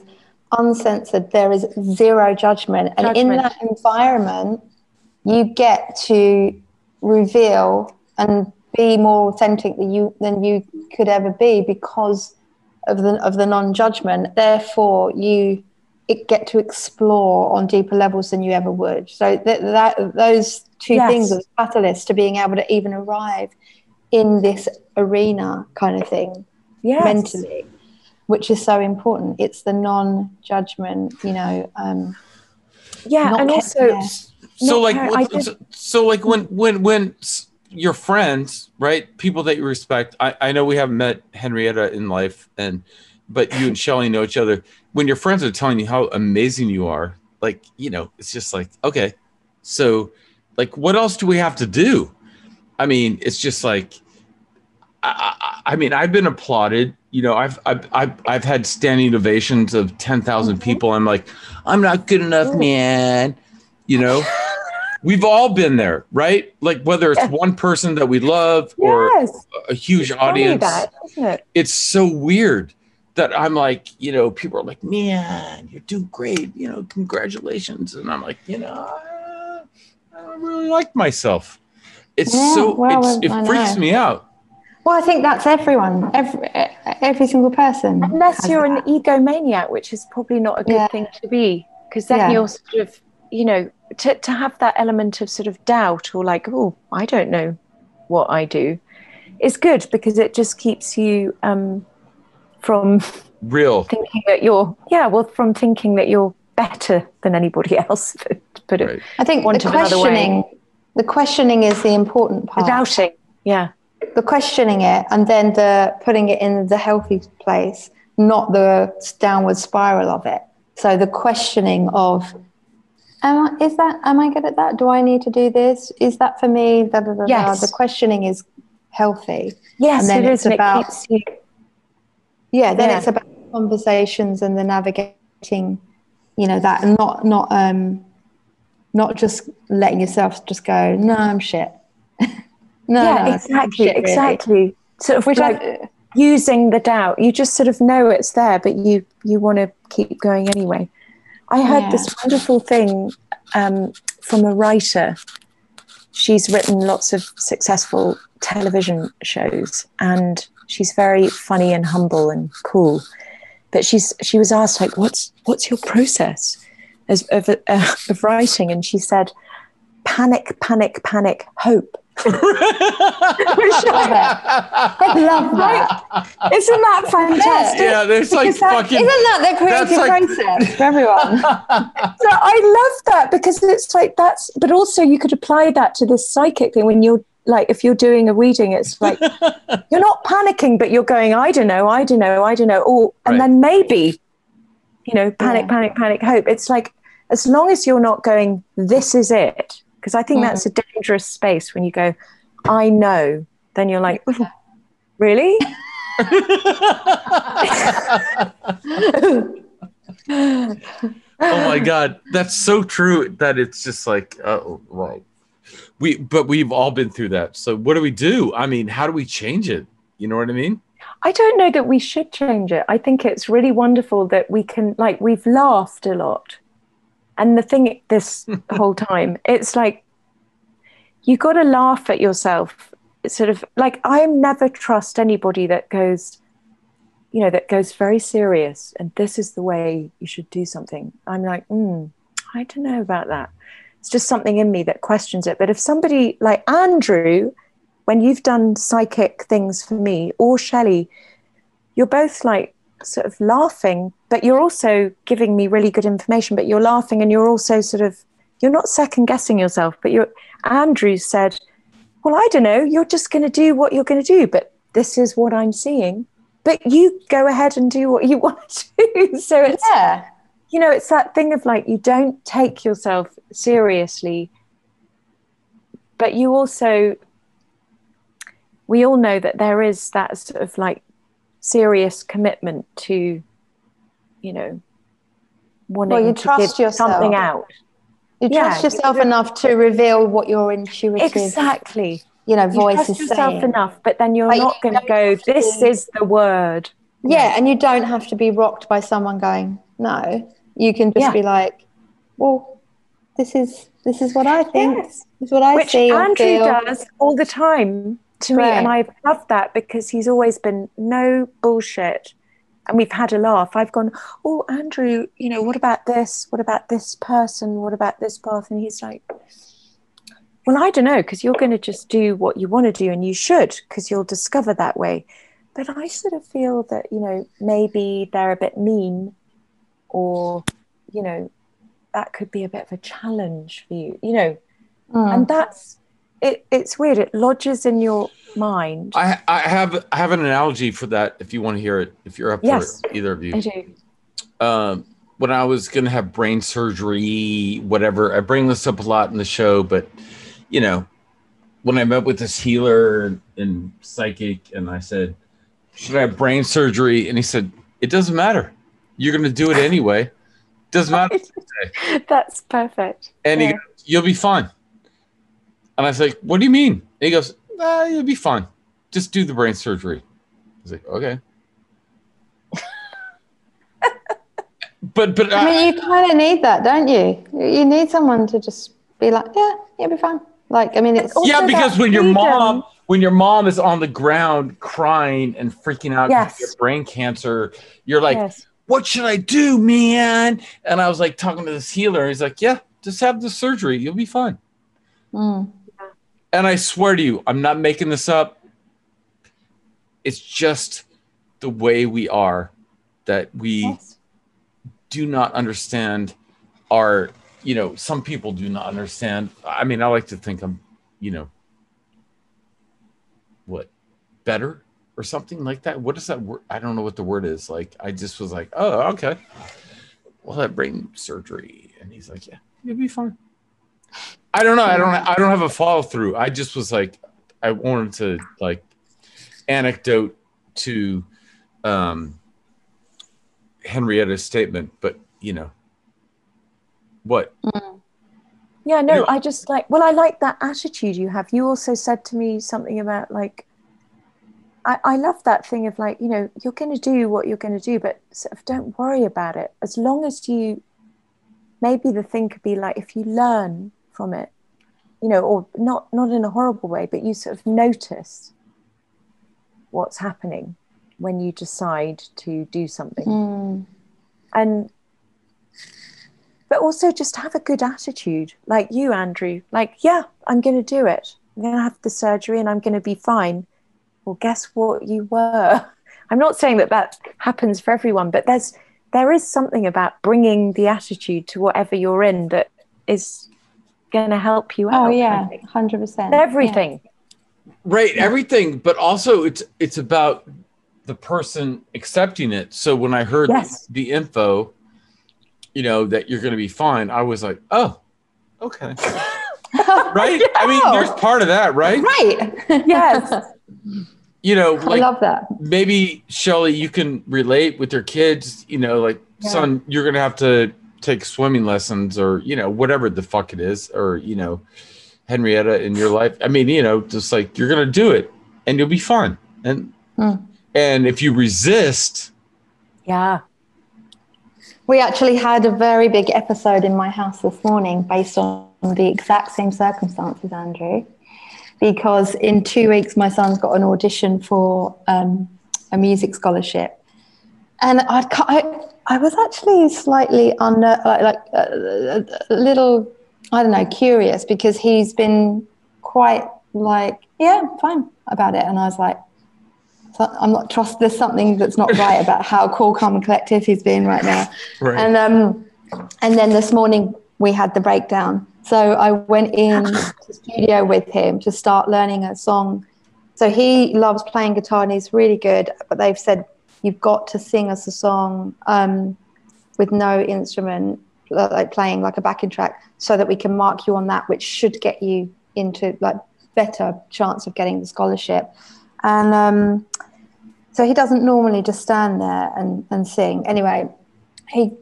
uncensored. There is zero judgment, and in that environment, you get to reveal and be more authentic than you than you could ever be because of the of the non-judgment. Therefore, you get to explore on deeper levels than you ever would. So that, that those two Yes. things are the catalyst to being able to even arrive in this arena kind of thing Yes. mentally, which is so important. It's the non-judgment, you know. Um, Yeah, and also. So like I did- so, so like when when when your friends right people that you respect I, I know we haven't met henrietta in life and but you and shelley know each other. When your friends are telling you how amazing you are like you know it's just like okay so like what else do we have to do? I mean it's just like i, I, I mean i've been applauded you know I've, I've i've i've had standing ovations of 10,000 Mm-hmm. people. I'm like i'm not good enough man you know [laughs] we've all been there right like whether it's Yeah. one person that we love or yes, a huge funny audience that, isn't it? it's so weird that i'm like you know people are like man you're doing great you know congratulations and i'm like you know i, I don't really like myself it's Yeah, so well, it's, it freaks me out well, I think that's everyone, every every single person. Unless you're that. an egomaniac, which is probably not a good Yeah. thing to be, because then Yeah. you're sort of, you know, to, to have that element of sort of doubt or like, oh, I don't know what I do, is good because it just keeps you um, from real thinking that you're, yeah, well, from thinking that you're better than anybody else, [laughs] to put it, Right. I think want the it another way. questioning, the questioning is the important the part. doubting. Yeah. the questioning it and then the putting it in the healthy place, not the downward spiral of it. So the questioning of, am I, is that, am I good at that? Do I need to do this? Is that for me? Da, da, da. Yes. The questioning is healthy. Yes, And then it it's is. About- it keeps you, Yeah. Then Yeah. it's about conversations and the navigating, you know, that and not, not, um, not just letting yourself just go, no, I'm shit. [laughs] no, yeah, no, exactly, shit, really." exactly. Sort of Which like, I, using the doubt you just sort of know it's there but you you want to keep going anyway i heard this wonderful thing um, from a writer. She's written lots of successful television shows and she's very funny and humble and cool. But she's she was asked like what's what's your process as, of, uh, of writing? And she said panic panic panic hope I love that. isn't that fantastic yeah there's like that- fucking Isn't that the creative That's like- process for everyone? So I love that because it's like that's, but also you could apply that to this psychic thing when you're like, if you're doing a reading, it's like [laughs] you're not panicking, but you're going, I don't know, I don't know, I don't know, or and Right. then maybe, you know, panic, Yeah. panic, panic, hope. It's like as long as you're not going, this is it, because I think Mhm. that's a dangerous space when you go, I know, then you're like, really? [laughs] oh my god that's so true that it's just like oh right we but we've all been through that so what do we do i mean how do we change it you know what i mean I don't know that we should change it. I think it's really wonderful that we can, like, we've laughed a lot. And the thing this [laughs] whole time, it's like, you got to laugh at yourself. It's sort of like, I never trust anybody that goes, you know, that goes very serious and this is the way you should do something. I'm like, mm, I don't know about that. It's just something in me that questions it. But if somebody like Andrew, when you've done psychic things for me or Shelley, you're both like sort of laughing, but you're also giving me really good information, but you're laughing and you're also sort of you're not second guessing yourself, but you're Andrew said, Well, I don't know, you're just gonna do what you're gonna do, but this is what I'm seeing. But you go ahead and do what you [laughs] want to do. So it's Yeah. you know, it's that thing of like you don't take yourself seriously, but you also, we all know that there is that sort of like serious commitment to, you know, wanting you to trust give yourself. something out. You Yeah, trust yourself really- enough to reveal what your intuitive, Exactly. you know, You voice trust is yourself saying. enough, but then you're you not going to go, this be- is the word. Yeah, and you don't have to be rocked by someone going, no. You can just Yeah. be like, well, this is this is what I think. Yes. This is what I which see Andrew does all the time to me, and Right. I love that because he's always been no bullshit, and we've had a laugh. I've gone, oh Andrew, you know, what about this? What about this person? What about this path? And he's like, well, I don't know, because you're going to just do what you want to do, and you should, because you'll discover that way. But I sort of feel that you know maybe they're a bit mean, or you know that could be a bit of a challenge for you, you know Mm. and that's it, it's weird it lodges in your mind I, I have I have an analogy for that if you want to hear it if you're up Yes. for it, either of you i do um, when I was going to have brain surgery, whatever. I bring this up a lot in the show, but you know, when I met with this healer and psychic, and I said, "Should I have brain surgery?" and he said, "It doesn't matter. You're going to do it anyway. Doesn't matter." [laughs] that's perfect And he goes, "You'll be fine." And I was like, "What do you mean?" And he goes, nah, "You'll be fine. Just do the brain surgery." I was like, "Okay." [laughs] but but I mean, you kind of need that, don't you? You need someone to just be like, yeah, you'll be fine. Like, I mean, it's yeah, because when your mom when your mom is on the ground crying and freaking out Yes. have brain cancer, you're like, yes "What should I do, man?" And I was like talking to this healer. He's like, "Yeah, just have the surgery. You'll be fine." Mm. And I swear to you, I'm not making this up. It's just the way we are that we yes do not understand our, you know, some people do not understand. I mean, I like to think I'm, you know, what, better or something like that. What is that word? I don't know what the word is. Like, I just was like, oh, okay. Well, that brain surgery. And he's like, yeah, you'll be fine. I don't know. I don't. I don't have a follow through. I just was like, I wanted to like anecdote to um, Henrietta's statement, but you know, what? yeah no i just like well i like that attitude you have you also said to me something about like I, I love that thing of like you know you're going to do what you're going to do but sort of don't worry about it as long as you maybe the thing could be like if you learn from it you know or not not in a horrible way but you sort of notice what's happening when you decide to do something. Mm. and but also just have a good attitude like you andrew like yeah i'm going to do it. I'm going to have the surgery and i'm going to be fine. Well guess what you were? [laughs] I'm not saying that that happens for everyone but there's there is something about bringing the attitude to whatever you're in that is going to help you oh, out Oh yeah, hundred percent. everything Right, everything, but also it's it's about the person accepting it. So when I heard Yes. the info, you know, that you're going to be fine, I was like, oh, okay, [laughs] [laughs] right. [laughs] I mean, there's part of that, right? Right. yes You know, I love that. maybe Shelley, you can relate with your kids. You know, like Yeah. son, you're going to have to take swimming lessons, or you know, whatever the fuck it is, or you know, Henrietta in your life. I mean, you know, just like you're going to do it, and you'll be fine. And Hmm. and if you resist, yeah We actually had a very big episode in my house this morning based on the exact same circumstances, Andrew. Because in two weeks, my son's got an audition for um, a music scholarship. And I'd, ca- I, I was actually slightly under, like, like uh, a little, I don't know, curious because he's been quite like, yeah, fine about it. And I was like, I'm not trust. There's something that's not right about how cool, calm, and collective he's being right now. [laughs] right? And um, and then this morning we had the breakdown, So I went in to studio with him to start learning a song. So he loves playing guitar and he's really good, but they've said you've got to sing us a song um, with no instrument, like playing like a backing track, so that we can mark you on that, which should get you into like better chance of getting the scholarship. And um, so he doesn't normally just stand there and, and sing. Anyway, he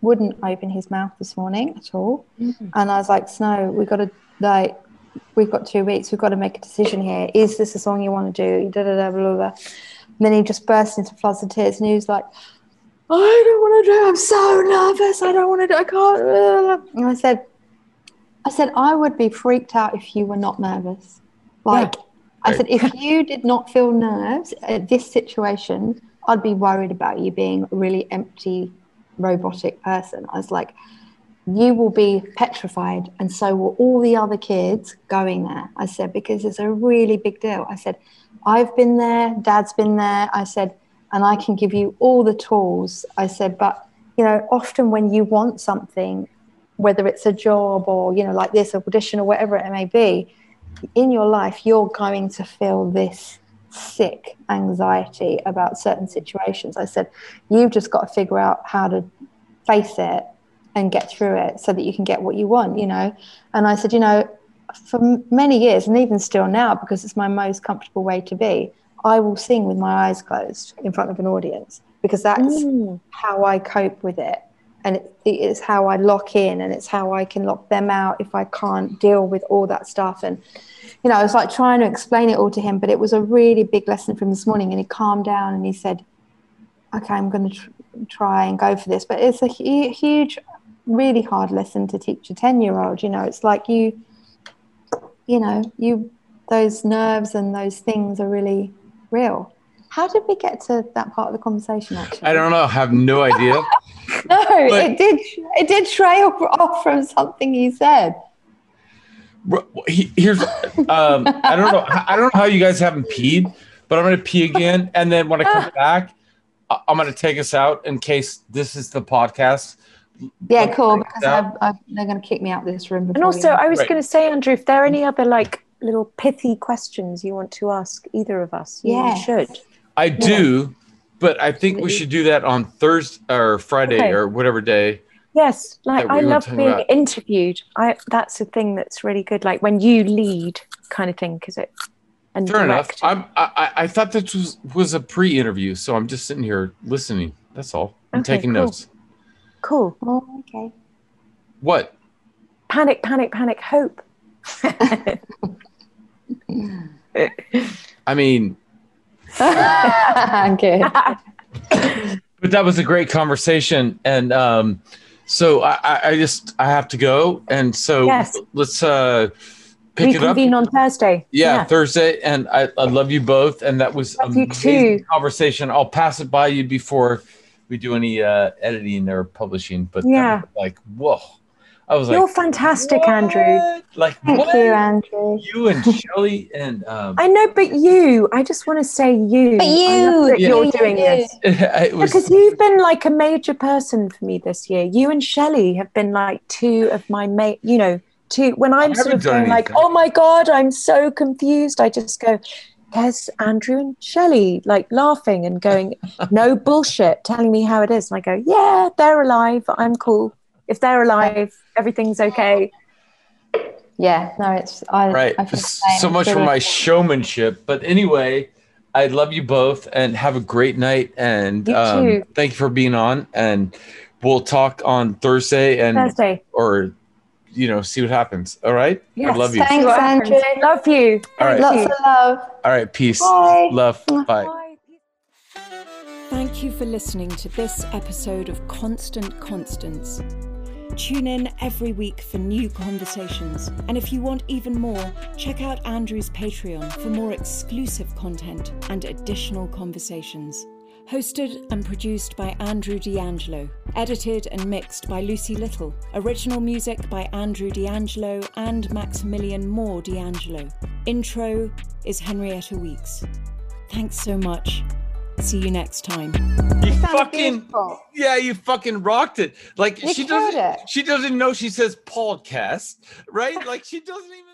wouldn't open his mouth this morning at all. Mm. And I was like, Snow, we've got to like we've got two weeks, we've got to make a decision here. Is this a song you want to do? Da, da, da, blah, blah. And then he just burst into floods of tears and he was like, I don't want to do it. I'm so nervous. I don't want to do it. I can't. blah, blah, blah." And I said, I said, I would be freaked out if you were not nervous. Like, I said, if you did not feel nerves at this situation, I'd be worried about you being a really empty, robotic person. I was like, you will be petrified, and so will all the other kids going there. I said, because it's a really big deal. I said, I've been there, dad's been there. I said, and I can give you all the tools. I said, but you know, often when you want something, whether it's a job or you know, like this audition or whatever it may be, in your life, you're going to feel this sick anxiety about certain situations. I said, you've just got to figure out how to face it and get through it so that you can get what you want, you know. And I said, you know, for many years, and even still now, because it's my most comfortable way to be, I will sing with my eyes closed in front of an audience because that's Mm. how I cope with it. And it, it is how I lock in, and it's how I can lock them out if I can't deal with all that stuff. And, you know, I was like trying to explain it all to him, but it was a really big lesson from this morning. And he calmed down and he said, Okay, I'm going to tr- try and go for this. But it's a hu- huge, really hard lesson to teach a 10 year old. You know, it's like you, you know, you, those nerves and those things are really real. How did we get to that part of the conversation actually? I don't know. Have no idea. [laughs] No, But- it did. It did trail [laughs] off from something you said. Here's, um, I don't know. I don't know how you guys haven't peed, but I'm gonna pee again, and then when I come [laughs] back, I'm gonna take us out in case this is the podcast. Yeah, cool. Because. I've, I've, they're going to kick me out of this room. And also, we- I was going to say, Andrew, if there are any mm. other like little pithy questions you want to ask either of us, you Yeah. should. I do, but I think we should do that on Thursday or Friday Okay. or whatever day. Yes, like I love being about. interviewed. I that's a thing that's really good. Like when you lead, kind of thing, because it and Fair enough. I'm, I, I- I thought this was, was a pre-interview, so I'm just sitting here listening. That's all. I'm Okay, taking cool. notes. Cool. Oh, okay. What? Panic, panic, panic. Hope. I mean, Good. but that was a great conversation, and um, so I, I, I just I have to go, and so Yes. let's uh, pick it up. Reconvene on Thursday. Yeah, Thursday, and I, I love you both, and that was Love you amazing conversation. I'll pass it by you before we do any uh, editing or publishing, but Yeah. like whoa, I was like, You're like, fantastic, what? Andrew. Like Thank what? you, Andrew. You and Shelley and um, I know, but you. I just want to say you. But you, that Yeah. you're you, doing you. this. [laughs] it was Because you've been like a major person for me this year. You and Shelley have been like two of my mate. You know, two. When I'm sort of done going like, "Oh my god, I'm so confused," I just go, "There's Andrew and Shelley," like laughing and going, "No [laughs] bullshit," telling me how it is, and I go, "Yeah, they're alive. I'm cool. If they're alive, everything's okay." Yeah, no, it's I. right. I feel the S- same. So much for my showmanship, but anyway. I love you both and have a great night. And You um, thank you for being on. And we'll talk on Thursday and Thursday. or you know see what happens. All right. Yes. I love you. Thanks, See. Andrew. Love you. All right. Thank Lots of love. All right. Peace. Bye. Love. Bye. Bye. Thank you for listening to this episode of Constant Constance. Tune in every week for new conversations. And if you want even more, check out Andrew's Patreon for more exclusive content and additional conversations. Hosted and produced by Andrew D'Angelo. Edited and mixed by Lucy Little. Original music by Andrew D'Angelo and Maximilian Moore D'Angelo. Intro is Henrietta Weeks. Thanks so much. See you next time. You fucking beautiful. yeah, you fucking rocked it. Like You she doesn't it. she doesn't know she says podcast, right? Like she doesn't even